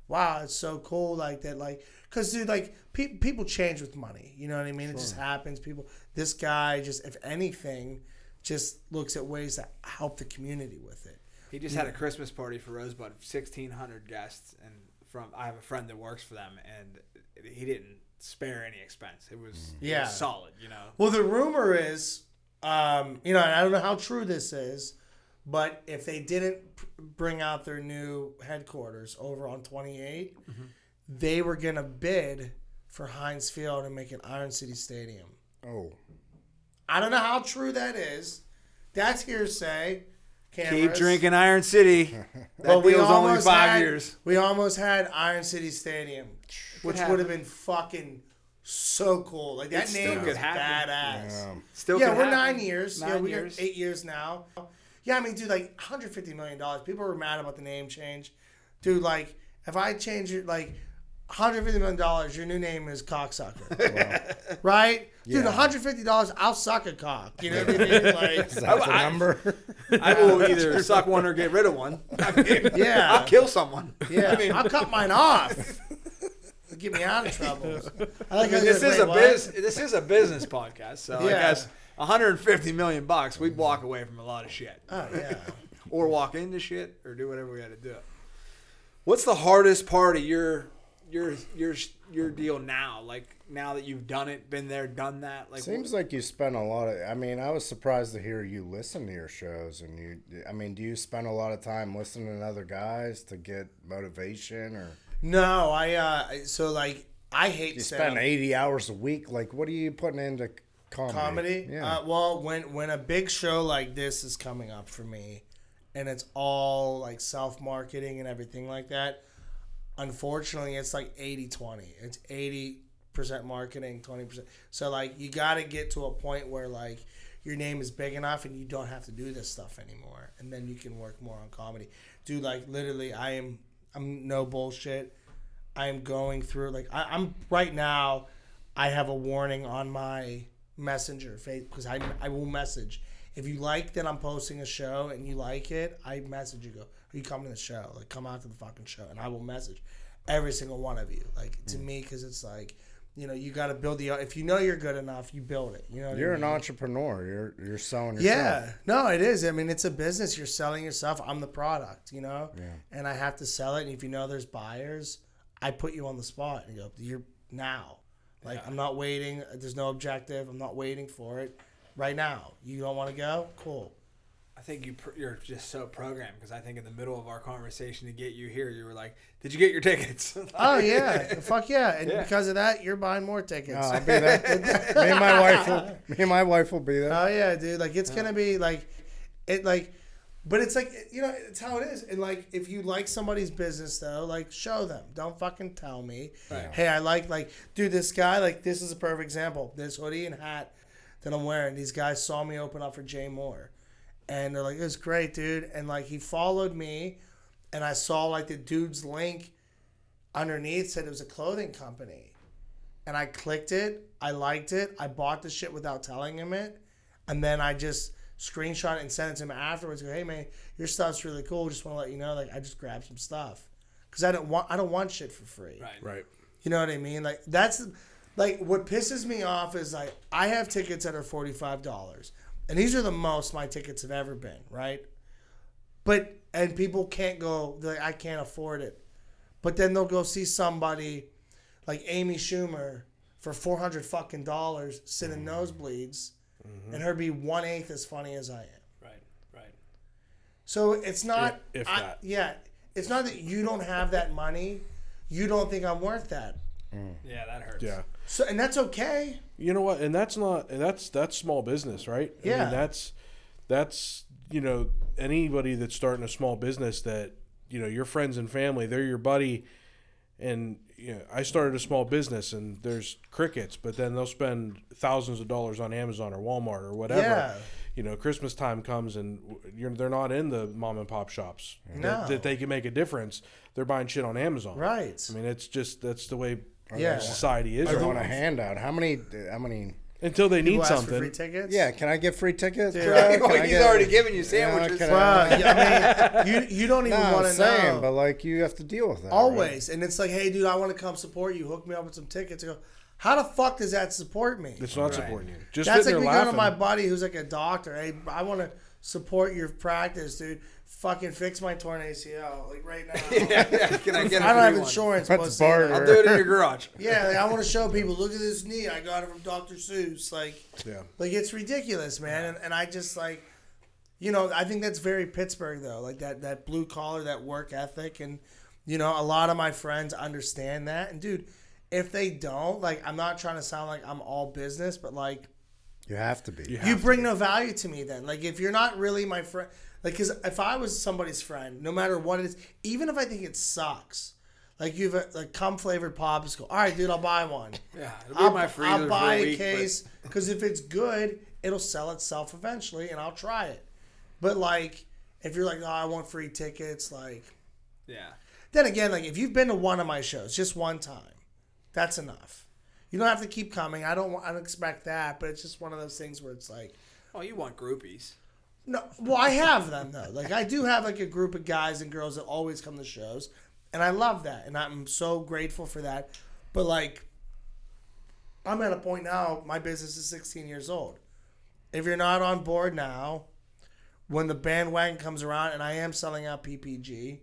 "Wow, it's so cool." Like that, like, cause dude, like pe- people change with money. You know what I mean? It just happens. People. This guy just, if anything, just looks at ways to help the community with it. He just had a Christmas party for Rosebud, sixteen hundred guests, and from I have a friend that works for them, and he didn't spare any expense. It was it Yeah. was solid, you know. Well, the rumor is, um, you know, and I don't know how true this is, but if they didn't p- bring out their new headquarters over on 28, they were going to bid for Heinz Field and make an Iron City Stadium. Oh. I don't know how true that is. That's hearsay. Keep drinking Iron City. That Well, we deal's only five had, years. We almost had Iron City Stadium, which would have been fucking so cool. Like that It still name could was happen. badass. Um, Still, yeah, could we're happen. nine years. yeah, Nine we years. got eight years now. Yeah, I mean, dude, like 150 million dollars. People were mad about the name change, dude. Like, if I change it, like 150 million dollars, your new name is cocksucker, right? Dude, Yeah. 150 dollars, I'll suck a cock. You know what I mean? Like, is that the number? I will either suck one or get rid of one. I mean, Yeah. I'll kill someone. yeah, I mean, I'll cut mine off. Get me out of trouble. I like how this is a "Wait, biz. This is a business podcast, so I Yeah. guess 150 million bucks, we'd walk away from a lot of shit, Oh yeah. or walk into shit, or do whatever we got to do. What's the hardest part of your your your your deal now? Like now that you've done it, been there, done that. Like Seems like you spend a lot of. I mean, I was surprised to hear you listen to your shows, and you. I mean, do you spend a lot of time listening to other guys to get motivation, or No, I uh so like I hate you spend eighty hours a week? Like, what are you putting into comedy? comedy. Yeah. Uh, well, when when a big show like this is coming up for me, and it's all like self marketing and everything like that. Unfortunately, it's like 80-20. It's eighty percent marketing, twenty percent. So like you got to get to a point where like your name is big enough and you don't have to do this stuff anymore, and then you can work more on comedy. Dude, like literally, I am I'm no bullshit. I am going through like I, I'm right now. I have a warning on my messenger face because I I will message if you like that I'm posting a show and you like it. I message you go, are you coming to the show? Like come out to the fucking show, and I will message every single one of you. Like to mm. me, because it's like. You know, you got to build the. If you know you're good enough, you build it. You know, You're an mean? entrepreneur. You're you're selling yourself. Yeah, no, it is. I mean, it's a business. You're selling yourself. I'm the product, you know, Yeah. and I have to sell it. And if you know there's buyers, I put you on the spot and go, "You're now." Like I'm not waiting. There's no objective. I'm not waiting for it. right now. You don't want to go? Cool. I think you pr- you're just so programmed because I think in the middle of our conversation to get you here, you were like, "Did you get your tickets?" Oh yeah, fuck yeah! And Yeah. because of that, you're buying more tickets. Oh, I'll be there. me and my wife will. Me and my wife will be there. Oh yeah, dude. Like it's gonna be like, it like, but it's like you know it's how it is. And like if you like somebody's business though, like show them. Don't fucking tell me. Right. Hey, I like like dude. This guy like this is a perfect example. This hoodie and hat that I'm wearing. These guys saw me open up for Jay Mohr, and they're like, "It was great, dude." And like he followed me, and I saw like the dude's link underneath said it was a clothing company and I clicked it. I liked it. I bought the shit without telling him it, and then I just screenshot it and sent it to him afterwards. Go, hey man, your stuff's really cool. Just want to let you know, like I just grabbed some stuff because I don't want I don't want shit for free. right. Right. You know what I mean? Like that's like what pisses me off is like I have tickets that are forty five dollars, and these are the most my tickets have ever been. Right, but and people can't go. They're like I can't afford it, but then they'll go see somebody like Amy Schumer for four hundred fucking dollars, sit in mm-hmm. nosebleeds, mm-hmm. and her be one eighth as funny as I am. Right. Right. So it's not If- if I- that. yeah, it's not that you don't have that money. You don't think I'm worth that. Mm. Yeah, that hurts. Yeah. So and that's okay. You know what? And that's not and that's that's small business, right? I Yeah. mean, that's that's you know anybody that's starting a small business that you know your friends and family, they're your buddy. And you know, I started a small business, and there's crickets, but then they'll spend thousands of dollars on Amazon or Walmart or whatever. Yeah. You know, Christmas time comes, and you're, they're not in the mom and pop shops No. that, that they can make a difference. They're buying shit on Amazon. Right. I mean, it's just that's the way Yeah. society is. I right want a now. handout. How many? How many? Until they need People ask for something. free tickets. Yeah, can I get free tickets? Dude. bro? Right. Can He's get- already giving you Yeah, sandwiches. can Bro, I- yeah, I mean, you you don't even No, want I'm to saying, know. but like you have to deal with that. right? Always, and it's like, hey, dude, I want to come support you. Hook me up with some tickets. I go, how the fuck does that support me? It's not Right. supporting you. Just That's like sitting me there going to my buddy who's like a doctor. Hey, I want to support your practice, dude. Fucking fix my torn ACL like right now. yeah, yeah. Can I get? a I don't have one? insurance. That's barter. I'll do it in your garage. Yeah, like, I want to show people. Look at this knee. I got it from Dr. Seuss. Like, yeah. like it's ridiculous, man. And, and I just like, you know, I think that's very Pittsburgh though. Like that that blue collar, that work ethic, and you know, a lot of my friends understand that. And dude, if they don't, like, I'm not trying to sound like I'm all business, but like, You have to be. You you have bring no value to me then. Like if you're not really my friend, like because if I was somebody's friend, no matter what it is, even if I think it sucks, like you've like cum flavored popsicle. All right, dude, I'll buy one. Yeah, it'll be I'll, I'll buy a week. case because if it's good, it'll sell itself eventually, and I'll try it. But like, if you're like, oh, I want free tickets, like, Yeah. then again, like if you've been to one of my shows just one time, that's enough. You don't have to keep coming. I don't. I don't expect that, but it's just one of those things where it's like. Oh, you want groupies? No, well, I have them though. Like I do have like a group of guys and girls that always come to shows, and I love that, and I'm so grateful for that. But like, I'm at a point now. My business is 16 years old. If you're not on board now, when the bandwagon comes around, and I am selling out PPG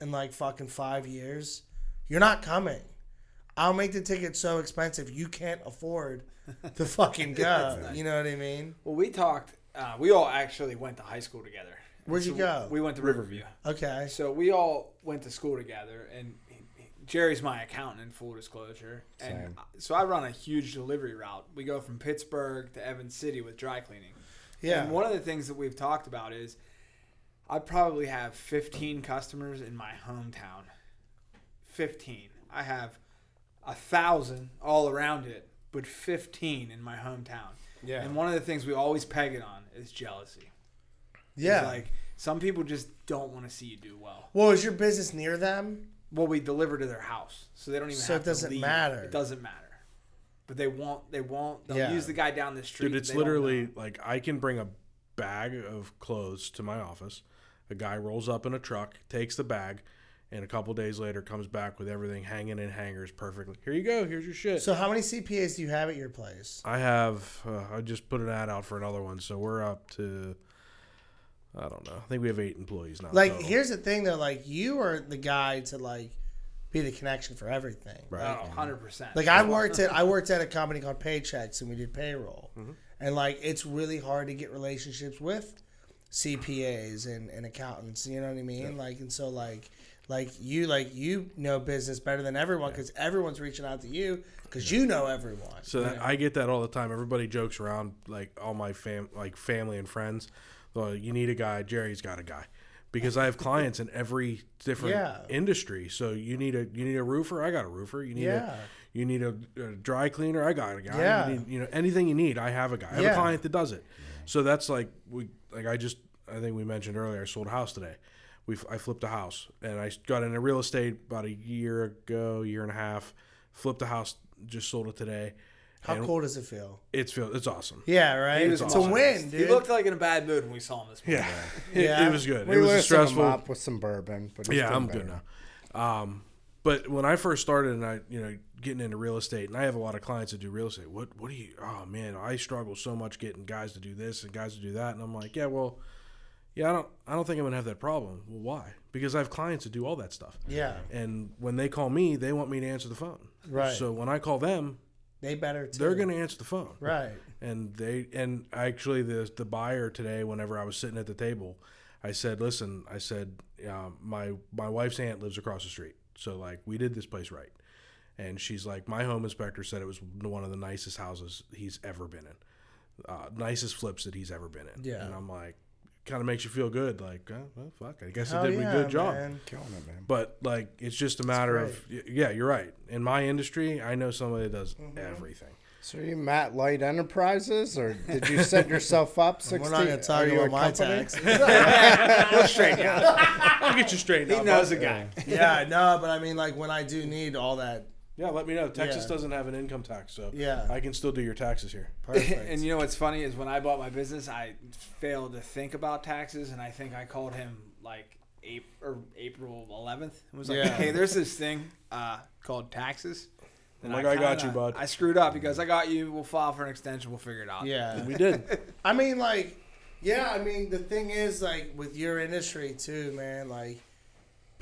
in like fucking five years, you're not coming. I'll make the ticket so expensive you can't afford to fucking go. You know what I mean? Well, we talked. Uh, we all actually went to high school together. Where'd you So go? We went to Riverview. Okay. So we all went to school together, and he- he- Jerry's my accountant in full disclosure. And Same. so I run a huge delivery route. We go from Pittsburgh to Evans City with dry cleaning. Yeah. And one of the things that we've talked about is I probably have 15 customers in my hometown. 15. I have a thousand all around it, but 15 in my hometown. Yeah. And one of the things we always peg it on is jealousy. It's Yeah. like some people just don't want to see you do well. well, is your business near them? Well, we deliver to their house, so they don't even. So have it doesn't to leave. matter. It doesn't matter. But they won't. They won't. They'll Yeah. use the guy down the street. Dude, it's literally like I can bring a bag of clothes to my office. A guy rolls up in a truck, takes the bag, and a couple days later comes back with everything hanging in hangers perfectly. Here you go. Here's your shit. So how many CPAs do you have at your place? I have. Uh, I just put an ad out for another one, so we're up to. I don't know. I think we have eight employees now. Like, total. here's the thing though. Like, you are the guy to like be the connection for everything. Right. Oh, 100 percent. Like, I worked at I worked at a company called Paychex, and we did payroll. Mm-hmm. and like it's really hard to get relationships with CPAs and, and accountants. You know what I mean? Like, and so like, like you like you know business better than everyone because everyone's reaching out to you because you know everyone. So that, I get that all the time. Everybody jokes around, like all my fam, like family and friends. Well, you need a guy. Jerry's got a guy, because I have clients in every different Yeah. industry. So you need a you need a roofer. I got a roofer. You need Yeah. a you need a, a dry cleaner. I got a guy. Yeah. You, need, you know anything you need. I have a guy. I have Yeah. a client that does it. So that's like we like I just I think we mentioned earlier. I sold a house today. We I flipped a house and I got into real estate about a year ago, year and a half. Flipped a house. Just sold it today. How and cool does it feel? It's feel it's awesome. Yeah, right. was It's a awesome. win, He looked like in a bad mood when we saw him this morning. Yeah, it, Yeah. it was good. We it was a loosened him stressful. up with some bourbon, but Yeah, I'm good now. Um, but when I first started and I, you know, getting into real estate, and I have a lot of clients that do real estate. What, what do you? Oh man, I struggle so much getting guys to do this and guys to do that, and I'm like, yeah, well, yeah, I don't, I don't think I'm gonna have that problem. Well, why? Because I have clients that do all that stuff. Yeah. And when they call me, they want me to answer the phone. Right. So when I call them, they better too. they're gonna answer the phone. right. and they and actually the the buyer today whenever i was sitting at the table i said listen i said uh, my my wife's aunt lives across the street so like we did this place right and she's like my home inspector said it was one of the nicest houses he's ever been in uh, nicest flips that he's ever been in Yeah. and i'm like kind of makes you feel good like oh, well fuck i guess Hell i did yeah, a good job man. Killing it, man. but like it's just a matter of yeah you're right in my industry i know somebody that does Mm-hmm. everything So are you Matt Light Enterprises, or did you set yourself up? 16? We're not going to talk you about my company? taxes. He'll straighten you out. i'll get you straightened He out knows a guy. yeah, no, but I mean, like when I do need all that, Yeah, let me know. Texas Yeah. doesn't have an income tax, so Yeah. I can still do your taxes here. perfect. and you know what's funny is when I bought my business, I failed to think about taxes, and I think I called him like April, or April 11th. and was like, Yeah. "Hey, there's this thing uh, called taxes." And like, "I got kinda- you, bud." I screwed up because I got you. We'll file for an extension. We'll figure it out. yeah. We did. I mean, like, yeah, I mean, the thing is, like, with your industry too, man, like,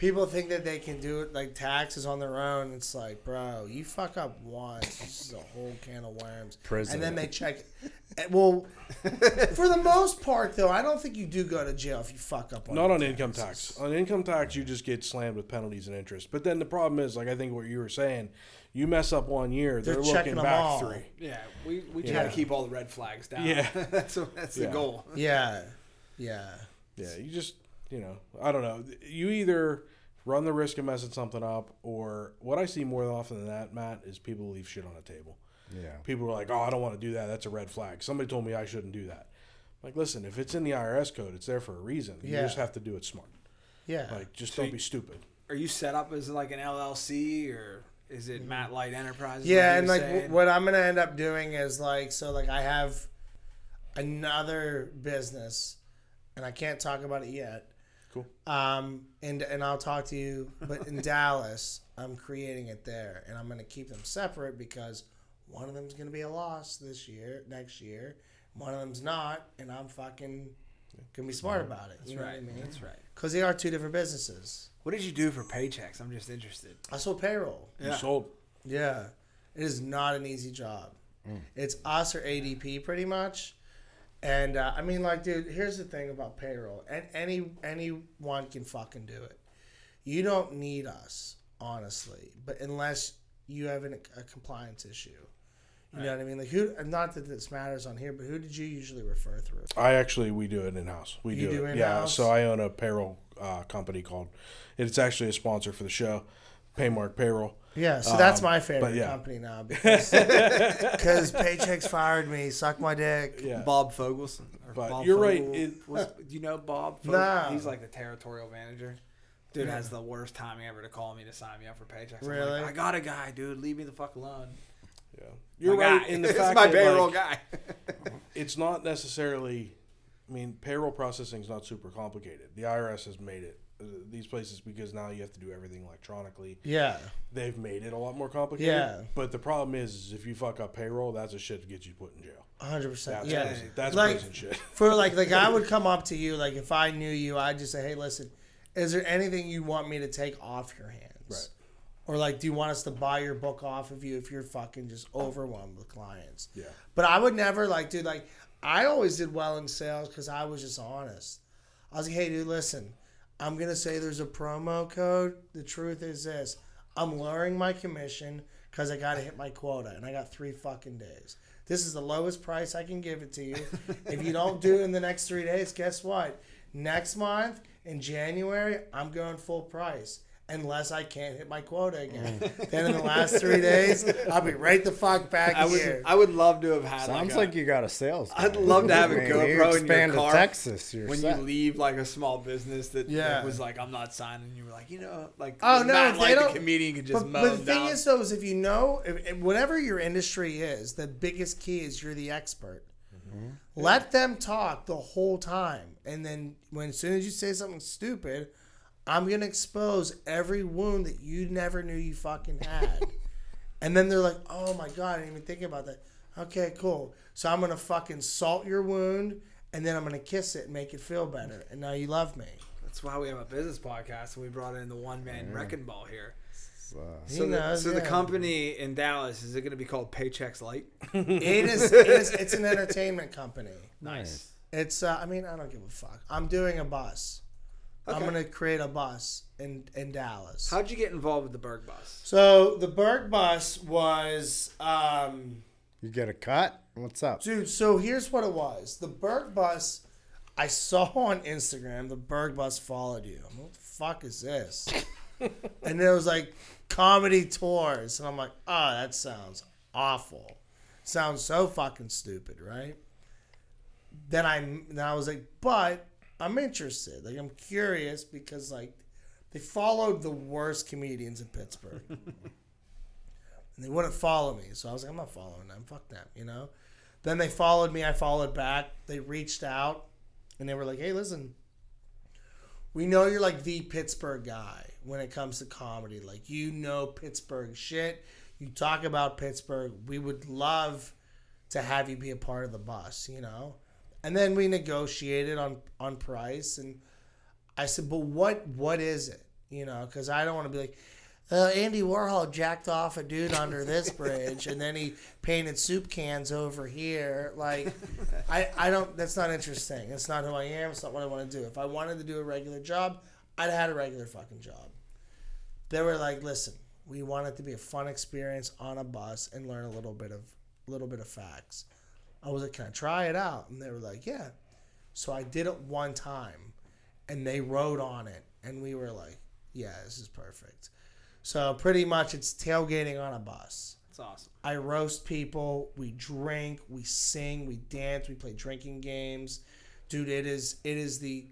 people think that they can do it, like, taxes on their own. It's like, bro, you fuck up once, this is a whole can of worms. Prison. And then they check. eh, Well, for the most part, though, I don't think you do go to jail if you fuck up on Not your on income tax. On income tax, you just get slammed with penalties and interest. But then the problem is, like I think what you were saying, you mess up one year, they're, They're looking checking them back all. three. Yeah, we, we try Yeah. to keep all the red flags down. Yeah. that's that's the goal. Yeah. Yeah. Yeah, you just you know, I don't know. You either run the risk of messing something up, or what I see more often than that, Matt, is people leave shit on the table. Yeah. People are like, "Oh, I don't want to do that. That's a red flag." Somebody told me I shouldn't do that. Like, listen, if it's in the IRS code, it's there for a reason. You Yeah. just have to do it smart. Yeah. Like, just So don't you- be stupid. Are you set up as like an LLC or is it Matt Light Enterprises? Yeah, and were like w- what I'm gonna end up doing is like so like I have another business, and I can't talk about it yet. Cool. Um, and and I'll talk to you, but in Dallas, I'm creating it there, and I'm gonna keep them separate because one of them's gonna be a loss this year, next year. One of them's not, and I'm fucking gonna be smart about it. That's You know right. what I mean? That's right. Because they are two different businesses. What did you do for Paychex? I'm just interested. I sold payroll. You sold. Yeah, it is not an easy job. It's us or ADP pretty much. And uh, I mean, like, dude, here's the thing about payroll, and any anyone can fucking do it. You don't need us, honestly, but unless you have an, a compliance issue, you know what I mean. Like, who? Not that this matters on here, but who did you usually refer through? I actually we do it in house. We You do, do it. Yeah. So I own a payroll uh, company called. It's actually a sponsor for the show, Paymark Payroll. Yeah, so that's Um, my favorite yeah. company now because Paychex fired me, suck my dick. Yeah. Bob Fogelson. But Bob you're right, it- Was- do you know Bob? Fogel? No. He's like the territorial manager. Dude has the worst timing ever to call me to sign me up for Paychex. I'm like, Really? I got a guy, dude. Leave me the fuck alone. Yeah. You're My right guy. in the it's fact my that payroll like, guy. it's not necessarily. I mean, payroll processing is not super complicated. The IRS has made it. Uh, these places because now you have to do everything electronically. Yeah, They've made it a lot more complicated. Yeah. But the problem is, is if you fuck up payroll, that's a shit that gets you put in jail. hundred percent. That's Yeah, prison. That's like prison shit. for like like I would come up to you like if I knew you, I'd just say, hey, listen, is there anything you want me to take off your hands? Right. Or like, do you want us to buy your book off of you if you're fucking just overwhelmed with clients? Yeah. But I would never like, dude. Like, I always did well in sales because I was just honest. I was like, hey, dude, listen, I'm gonna say there's a promo code. The truth is this: I'm lowering my commission because I gotta hit my quota, and I got three fucking days. This is the lowest price I can give it to you. if you don't do it in the next three days, guess what? Next month in January, I'm going full price. Unless I can't hit my quota again. then in the last three days, I'll be right the fuck back I here. would I would love to have had. Sounds like, like, a, you got a sales. I'd love to have a I mean, you GoPro in your expand to car Texas. You're when set. you leave like a small business that, that Yeah. was like I'm not signing. You were like, you know, like Oh, no, not if like they the don't- comedian could just but, mow but the them thing down. is, though, is if you know, if, if whatever your industry is, the biggest key is you're the expert. Mm-hmm. Let them talk the whole time, and then when as soon as you say something stupid, I'm gonna expose every wound that you never knew you fucking had. and then they're like, "Oh my god, I didn't even think about that." Okay, cool. So I'm gonna fucking salt your wound, and then I'm gonna kiss it and make it feel better, and now you love me. That's why we have a business podcast and we brought in the one man wrecking ball here. Uh, He So, the, knows, so the company in Dallas is it going to be called Paychex Light? It is. It is it's an entertainment company. Nice. It's. Uh, I mean, I don't give a fuck. I'm doing a bus. I'm Okay. gonna create a bus in in Dallas. How'd you get involved with the Burgh Bus? So the Burgh bus was, um, you get a cut. What's up? dude. So here's what it was. The Burgh bus. I saw on Instagram the Burgh bus followed you. I'm like, what the fuck is this? and it was like comedy tours, and I'm like, oh, that sounds awful. Sounds so fucking stupid, right? Then I then I was like, but I'm interested. Like I'm curious because like they followed the worst comedians in Pittsburgh. and they wouldn't follow me. So I was like, I'm not following them. Fuck them, you know? Then they followed me, I followed back. They reached out and they were like, Hey, listen, we know you're like the Pittsburgh guy when it comes to comedy. Like you know Pittsburgh shit. You talk about Pittsburgh. We would love to have you be a part of the bus, you know? And then we negotiated on on price and I said, "But what what is it?" You know, cuz I don't want to be like uh, Andy Warhol jacked off a dude under this bridge, and then he painted soup cans over here. Like, I, I don't. That's not interesting. It's not who I am. It's not what I want to do. If I wanted to do a regular job, I'd had a regular fucking job. They were like, "Listen, we want it to be a fun experience on a bus and learn a little bit of, little bit of facts." I was like, "Can I try it out?" And they were like, "Yeah." So I did it one time, and they wrote on it, and we were like, "Yeah, this is perfect." So pretty much it's tailgating on a bus. It's awesome. I roast people, we drink, we sing, we dance, we play drinking games. Dude, it is it is the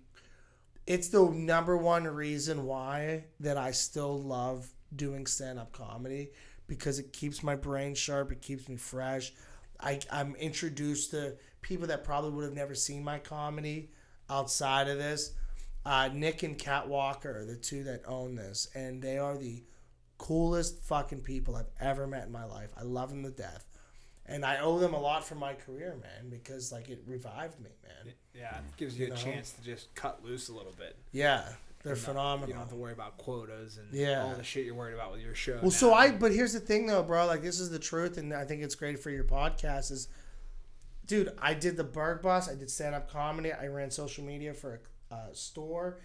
it's the number one reason why that I still love doing stand-up comedy because it keeps my brain sharp, it keeps me fresh. I, I'm introduced to people that probably would have never seen my comedy outside of this. Uh, Nick and Kat Walker are the two that own this, and they are the coolest fucking people I've ever met in my life. I love them to death. And I owe them a lot for my career, man, because like it revived me, man. Yeah, it gives you, You a know? chance to just cut loose a little bit. Yeah, they're You're not- phenomenal. You don't have to worry about quotas and Yeah. all the shit you're worried about with your show. Well, so. I, but here's the thing though, bro. Like, this is the truth, and I think it's great for your podcast. Is, dude, I did the Burgh Bus, I did stand up comedy, I ran social media for a uh, store,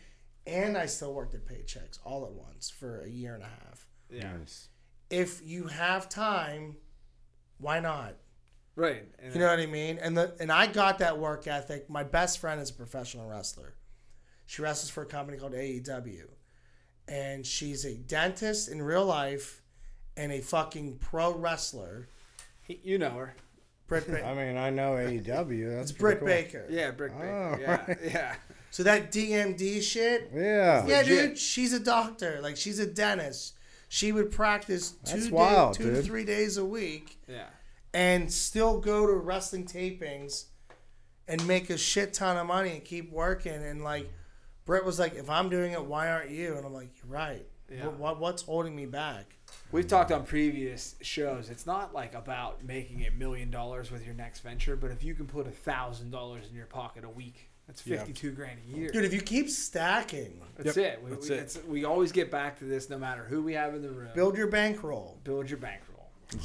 and I still worked at Paychex all at once for a year and a half. yeah, Nice. If you have time, why not? right. And You know what I mean? And the and I got that work ethic. My best friend is a professional wrestler. She wrestles for a company called AEW. And she's a dentist in real life and a fucking pro wrestler. he, you know her. Britt ba- I mean, I know AEW. That's it's pretty Britt cool. Baker. Yeah, Brick Oh, Baker. Yeah, right. yeah. So that DMD shit. Yeah. Yeah, Legit. dude, she's a doctor. Like she's a dentist. She would practice two, day- wild, two to three days a week Yeah. and still go to wrestling tapings and make a shit ton of money and keep working. And like, Brett was like, if I'm doing it, why aren't you? And I'm like, you're right. Yeah. What, what, what's holding me back? We've talked on previous shows. It's not like about making a million dollars with your next venture, but if you can put a thousand dollars in your pocket a week That's Yeah. 52 grand a year. Dude, if you keep stacking, That's Yep, it. We, that's we, it. It's, we always get back to this no matter who we have in the room. build your bankroll. build your bankroll.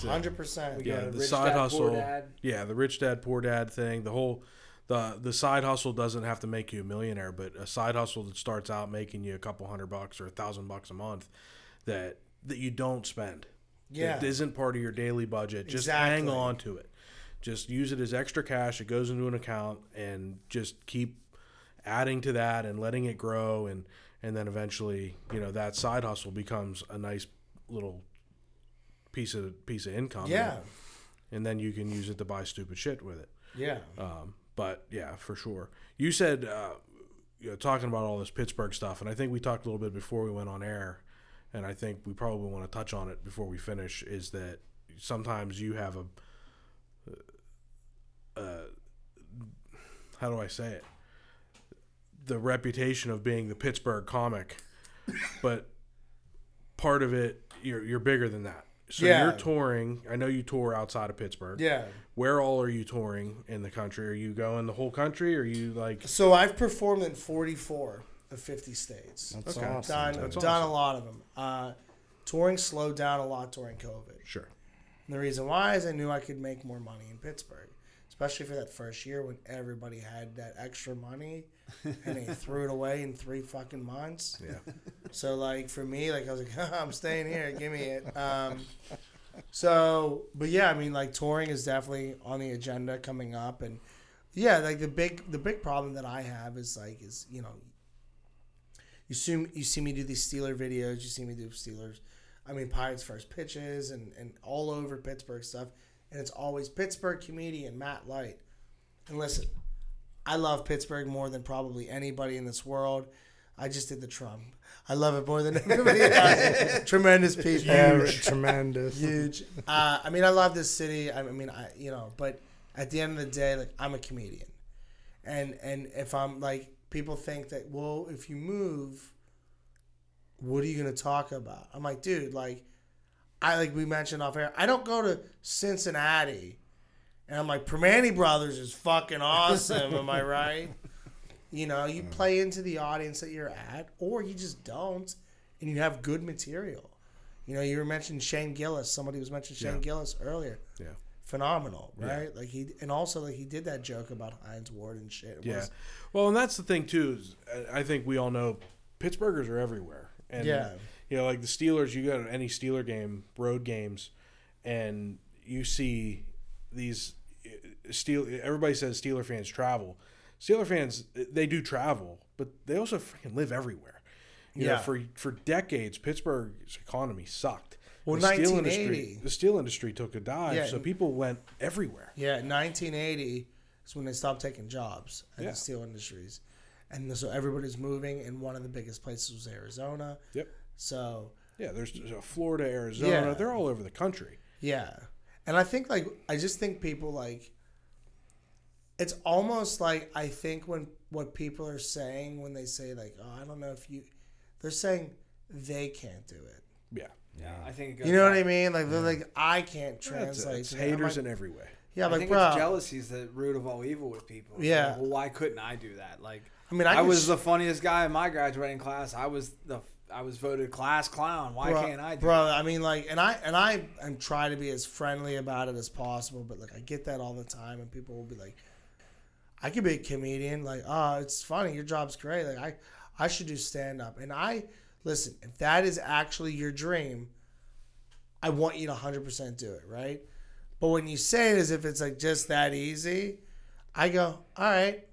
Hundred percent. Yeah, the rich side dad, poor hustle. dad. Yeah, the rich dad poor dad thing. The whole the the side hustle doesn't have to make you a millionaire, but a side hustle that starts out making you a couple hundred bucks or a thousand bucks a month that that you don't spend. Yeah. It isn't part of your daily budget. Just hang on to it. Just use it as extra cash. It goes into an account and just keep adding to that and letting it grow and and then eventually, you know, that side hustle becomes a nice little piece of piece of income. Yeah. And then you can use it to buy stupid shit with it. Yeah. Um, but yeah, for sure. You said uh, you know talking about all this Pittsburgh stuff, and I think we talked a little bit before we went on air, and I think we probably want to touch on it before we finish. Is that sometimes you have a uh, how do I say it? The reputation of being the Pittsburgh comic, but part of it you're you're bigger than that. So Yeah. you're touring. I know you tour outside of Pittsburgh. Yeah. Where all are you touring in the country? Are you going the whole country? Or are you like So I've performed in 44 of 50 states. That's Okay. awesome. done. That's done awesome. a lot of them. Uh, touring slowed down a lot during COVID. sure? And the reason why is I knew I could make more money in Pittsburgh, especially for that first year when everybody had that extra money and they threw it away in three fucking months. Yeah. So like for me, like I was like, I'm staying here, give me it. Um, so, but yeah, I mean, like touring is definitely on the agenda coming up, and yeah, like the big the big problem that I have is like is you know, you see you see me do these Steeler videos, you see me do Steelers, I mean Pirates first pitches and and all over Pittsburgh stuff, and it's always Pittsburgh comedian Matt Light, and listen, I love Pittsburgh more than probably anybody in this world. I just did the Trump. I love it more than anybody else. Tremendous people. Yeah, tremendous. Huge. Uh, I mean, I love this city. I mean, I you know, but at the end of the day, like I'm a comedian, and and if I'm like people think that well, if you move, what are you gonna talk about? I'm like, dude, like I like we mentioned off air. I don't go to Cincinnati, and I'm like, Primanti Brothers is fucking awesome. am I right? You know, you play into the audience that you're at, or you just don't, and you have good material. You know, you were mentioning Shane Gillis. Somebody was mentioning Shane Yeah. Gillis earlier. Yeah. Phenomenal, Yeah. right? Like he, and also like he did that joke about Hines Ward and shit. It Yeah. was- Well, and that's the thing too. Is I- think we all know Pittsburghers are everywhere. And Yeah. You know, like the Steelers. You go to any Steeler game, road games, and you see these uh, Steel. Everybody says Steeler fans travel. Steeler fans they do travel, but they also freaking live everywhere. You know, Yeah. for for decades, Pittsburgh's economy sucked. Well, the steel 1980 industry, the steel industry took a dive, Yeah. so people went everywhere. Yeah, 1980 is when they stopped taking jobs in Yeah. the steel industries, and so everybody's moving. And one of the biggest places was Arizona. Yep. So Yeah, there's uh, Florida, Arizona. Yeah. They're all over the country. yeah, and I think like I just think people like. It's almost like I think when what people are saying when they say like, "Oh, I don't know if you," they're saying they can't do it. Yeah. Yeah, I think. You know what I mean? Like they're like, I can't That's translate. it's to that." Haters like, in every way. yeah, I like think bro. it's jealousy is the root of all evil with people. Yeah. like, well, why couldn't I do that? Like, I mean, I I, was sh- the funniest guy in my graduating class. I was the I was voted class clown. Why Bro- can't I do bro i mean like and i and i and try to be as friendly about it as possible but like i get that all the time and people will be like i could be a comedian like oh it's funny your job's great like i i should do stand up and i listen if that is actually your dream i want you to 100% do it right but when you say it as if it's like just that easy i go all right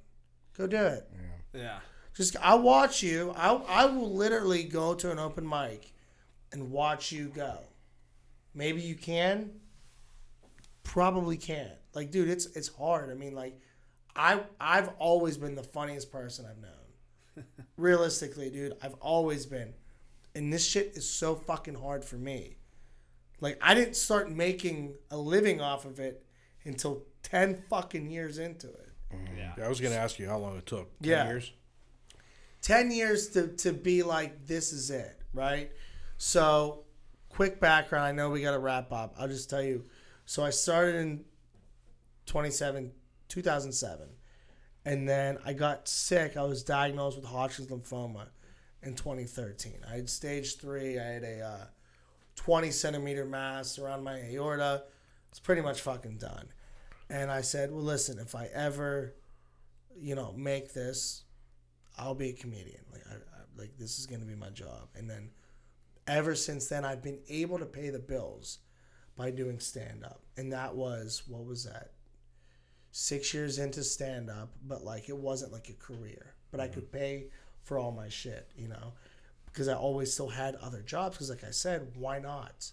go do it Yeah. yeah. just I'll watch you. I I will literally go to an open mic and watch you go. Maybe you can. Probably can't. Like, dude, it's it's hard. I mean, like, I I've always been the funniest person I've known. Realistically, dude, I've always been. And this shit is so fucking hard for me. Like, I didn't start making a living off of it until ten fucking years into it. Mm-hmm. Yeah. Yeah, I was gonna ask you how long it took. 10 Yeah. years. 10 years to, to be like this is it right so quick background i know we got to wrap up i'll just tell you so i started in 27 2007 And then I got sick. I was diagnosed with Hodgkin's lymphoma in 2013. I had stage three. I had a uh, 20 centimeter mass around my aorta. It's pretty much fucking done. And I said, well, listen, if I ever, you know, make this, I'll be a comedian. Like, I, I, like this is gonna be my job. And then, ever since then, I've been able to pay the bills by doing stand up, and that was what was that? Six years into stand up, but like it wasn't like a career, but I could pay for all my shit, you know, because I always still had other jobs. Because like I said, why not?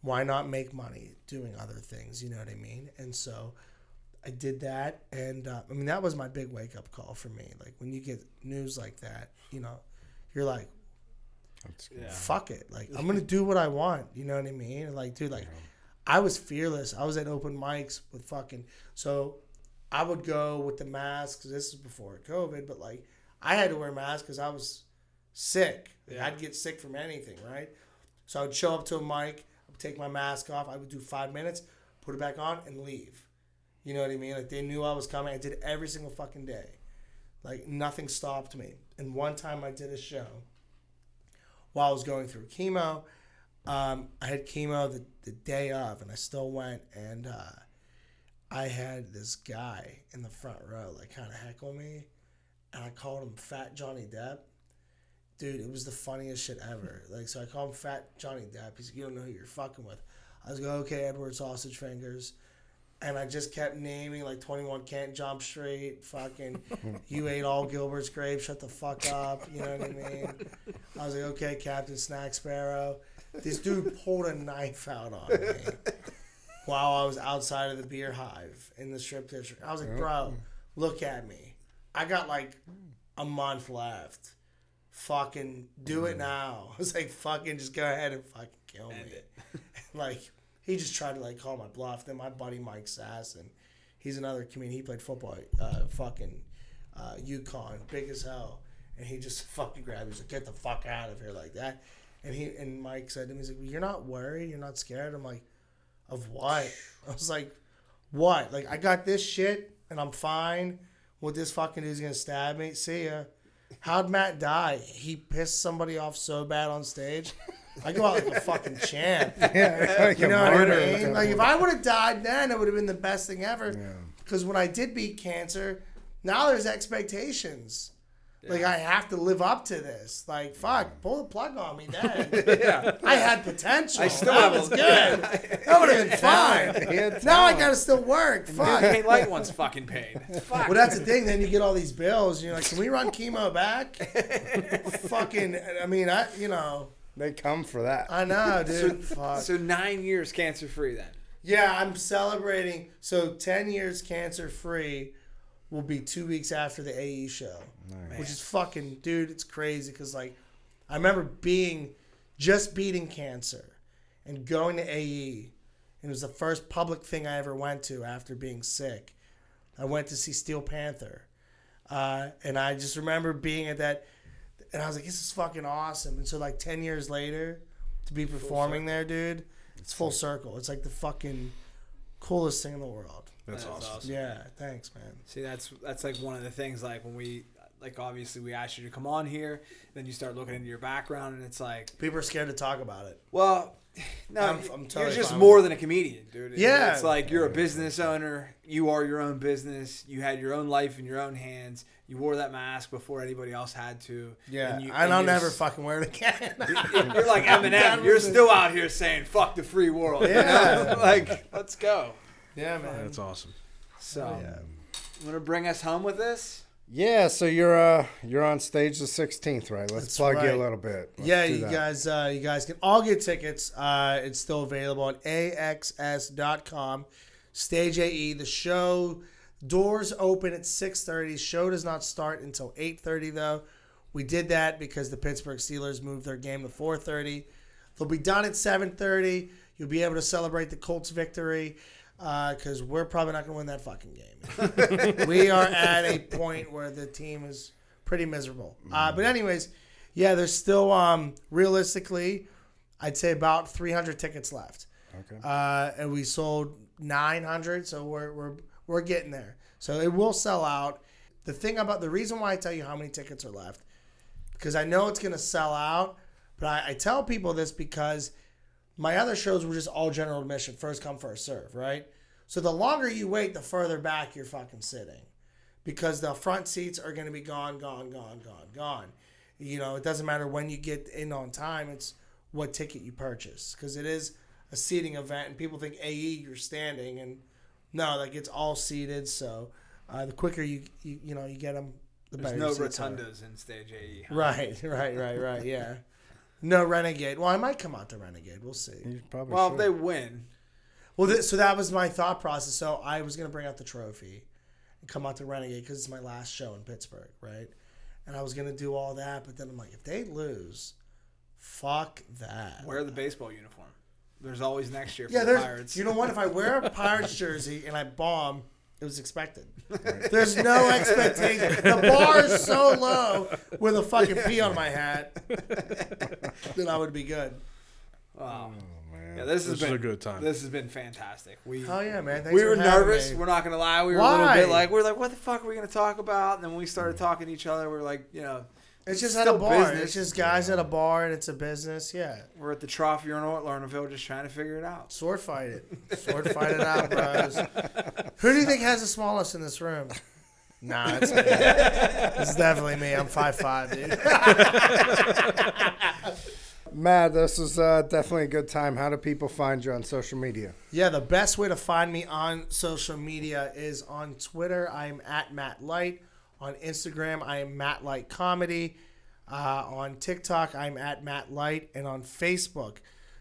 Why not make money doing other things? You know what I mean? And so I did that, and uh, I mean that was my big wake up call for me. Like when you get news like that, you know, you're like, fuck it. Like I'm gonna do what I want. You know what I mean? Like, dude, like I was fearless. I was at open mics with fucking. So I would go with the mask. This is before COVID, but like I had to wear a mask because I was sick. Like, I'd get sick from anything, right? So I would show up to a mic. I would take my mask off. I would do five minutes, put it back on, and leave. You know what I mean? Like they knew I was coming. I did it every single fucking day. Like nothing stopped me. And one time I did a show while I was going through chemo. Um, I had chemo the, the day of, and I still went. And uh, I had this guy in the front row, like, kind of heckle me. And I called him Fat Johnny Depp. Dude, it was the funniest shit ever. Like, so I called him Fat Johnny Depp. He's like, You don't know who you're fucking with. I was like, Okay, Edward Sausage Fingers. And I just kept naming like 21 Can't Jump Street, fucking, you ate all Gilbert's grapes, shut the fuck up. You know what I mean? I was like, okay, Captain Snack Sparrow. This dude pulled a knife out on me while I was outside of the beer hive in the strip district. I was like, bro, look at me. I got like a month left. Fucking do it now. I was like, fucking just go ahead and fucking kill me. like, he just tried to like call my bluff. Then my buddy Mike Sass, and he's another comedian. He played football, uh, fucking uh, UConn, big as hell. And he just fucking grabbed me. He's like, get the fuck out of here like that. And he and Mike said to me, he's like, you're not worried, you're not scared. I'm like, of what? I was like, what? Like I got this shit and I'm fine. What this fucking dude's gonna stab me? See ya. How'd Matt die? He pissed somebody off so bad on stage. I go out like a fucking champ. Yeah, like You know what I mean? Like if I would have died then, it would have been the best thing ever. Because when I did beat cancer, now there's expectations. Like I have to live up to this. Like fuck, pull the plug on me then. yeah. I had potential. I still that was good. That would have been fine. Now I gotta still work. Fuck. Paint light one's fucking paid. Fuck. Well, that's the thing. Then you get all these bills, and you're like, "Can we run chemo back?" Fucking, I mean, I, you know, They come for that. I know, dude. Fuck. So nine years cancer free then. Yeah, I'm celebrating. So 10 years cancer free will be two weeks after the AE show, which is fucking, dude, it's crazy because, like, I remember being just beating cancer and going to AE. And it was the first public thing I ever went to after being sick. I went to see Steel Panther. Uh, and I just remember being at that, and I was like, this is fucking awesome. And so, like, 10 years later, to be performing there, dude, it's full circle. It's like the fucking coolest thing in the world. That's, That's awesome. awesome. Yeah, thanks, man. See, that's that's like one of the things. Like when we, like obviously we asked you to come on here, then you start looking into your background, and it's like, People are scared to talk about it. well, no, I'm- you- I'm you're just fine more than a comedian, dude. Yeah. it's like you're a business owner. You are your own business. You had your own life in your own hands. You wore that mask before anybody else had to. Yeah, you, and I'll you're never s- fucking wear it again. You're like Eminem. You're still out here saying "fuck the free world." Yeah. like let's go. Yeah, man. That's awesome. So, you want to bring us home with this? Yeah, so you're uh you're on stage the 16th, right? Let's That's plug you a little bit. Let's yeah, you that. guys, uh, you guys can all get tickets. Uh, it's still available on axs.com. Stage AE. The show doors open at six thirty. Show does not start until eight thirty though. We did that because the Pittsburgh Steelers moved their game to four thirty. They'll be done at seven thirty. You'll be able to celebrate the Colts' victory because we're probably not going to win that fucking game. we are at a point where the team is pretty miserable. Uh, but anyways, yeah, there's still um, realistically, I'd say about 300 tickets left. Okay. Uh, and we sold 900, so we're we're we're getting there. So it will sell out. The thing about the reason why I tell you how many tickets are left, because I know it's gonna sell out, but I, I tell people this because my other shows were just all general admission, first come, first serve, right? So the longer you wait, the further back you're fucking sitting. Because the front seats are gonna be gone, gone, gone, gone, gone. You know, it doesn't matter when you get in on time, it's what ticket you purchase. Because it is a seating event and people think AE you're standing and no, like it's all seated. So uh, the quicker you, you you know you get them, the better. There's better. no your are. rotundas in stage AE. huh? Right, right, right, right. Yeah. No Renegade. Well, I might come out to Renegade. We'll see. You probably Well, should. if they win, Well, th- so that was my thought process. So I was gonna bring out the trophy and come out to Renegade because it's my last show in Pittsburgh, right? And I was gonna do all that, but then I'm like, if they lose, fuck that. wear the baseball uniform. There's always next year for Yeah, the there's. Pirates. You know what? If I wear a Pirates jersey and I bomb, it was expected. There's no expectation. The bar is so low with a fucking P on my hat that I would be good. Wow. Oh, oh man. Yeah, this has This is been a good time. This has been fantastic. We Oh yeah, man. Thanks we were having nervous. me. We're not gonna lie. We were a little bit like we are like, what the fuck are we gonna talk about? And then when we started mm. talking to each other, we are like, you know, It's just still at a bar. business. It's just guys at a bar, and it's a business. Yeah, we're at the trough urinal at Lernerville, just trying to figure it out. sword fight it. Sword fight it out, bros. Who do you think has the smallest in this room? Nah, it's me. It's definitely me. I'm five five, dude. Matt, this is uh, definitely a good time. How do people find you on social media? Yeah, the best way to find me on social media is on Twitter. I'm at Matt Light. On Instagram, I am Matt Light Comedy. Uh, on TikTok, I'm at Matt Light. And on Facebook,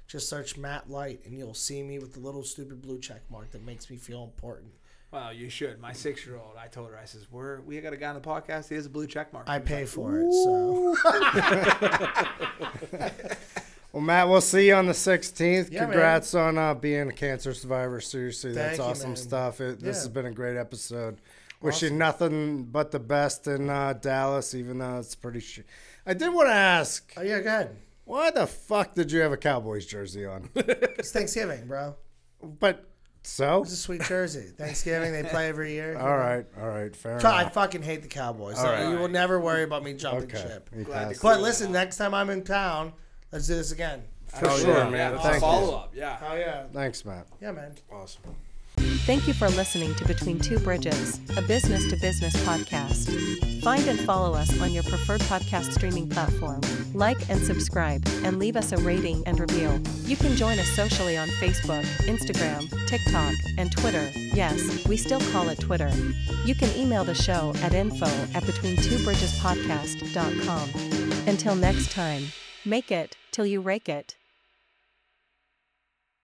just search Matt Light and you'll see me with the little stupid blue check mark that makes me feel important. Well, you should. My six year old, I told her, I says, We're we got a guy on the podcast, he has a blue check mark. I pay for it, so Well, Matt, we'll see you on the 16th. Yeah, man. Congrats on uh, being a cancer survivor. Seriously, that's Thank you, awesome man. stuff. It, This Yeah. has been a great episode. Wish you nothing but the best in uh, Dallas, even though it's pretty shit. I did want to ask, oh yeah, go ahead. why the fuck did you have a Cowboys jersey on? It's Thanksgiving, bro. but so, It's a sweet jersey. Thanksgiving, they play every year. all right, all right, fair So I fucking hate the Cowboys. All right. You will never worry about me jumping Okay, ship. you Glad to passed. But listen, out. next time I'm in town, let's do this again. For Oh, sure, yeah, man. Yeah, Thank you. follow up. Yeah. Oh yeah, Thanks, Matt. yeah, man. Awesome. Thank you for listening to Between Two Bridges, a business to business podcast. Find and follow us on your preferred podcast streaming platform. Like and subscribe, and leave us a rating and review. You can join us socially on Facebook, Instagram, TikTok, and Twitter. Yes, we still call it Twitter. You can email the show at info at betweentwobridgespodcast.com. Until next time, make it till you rake it.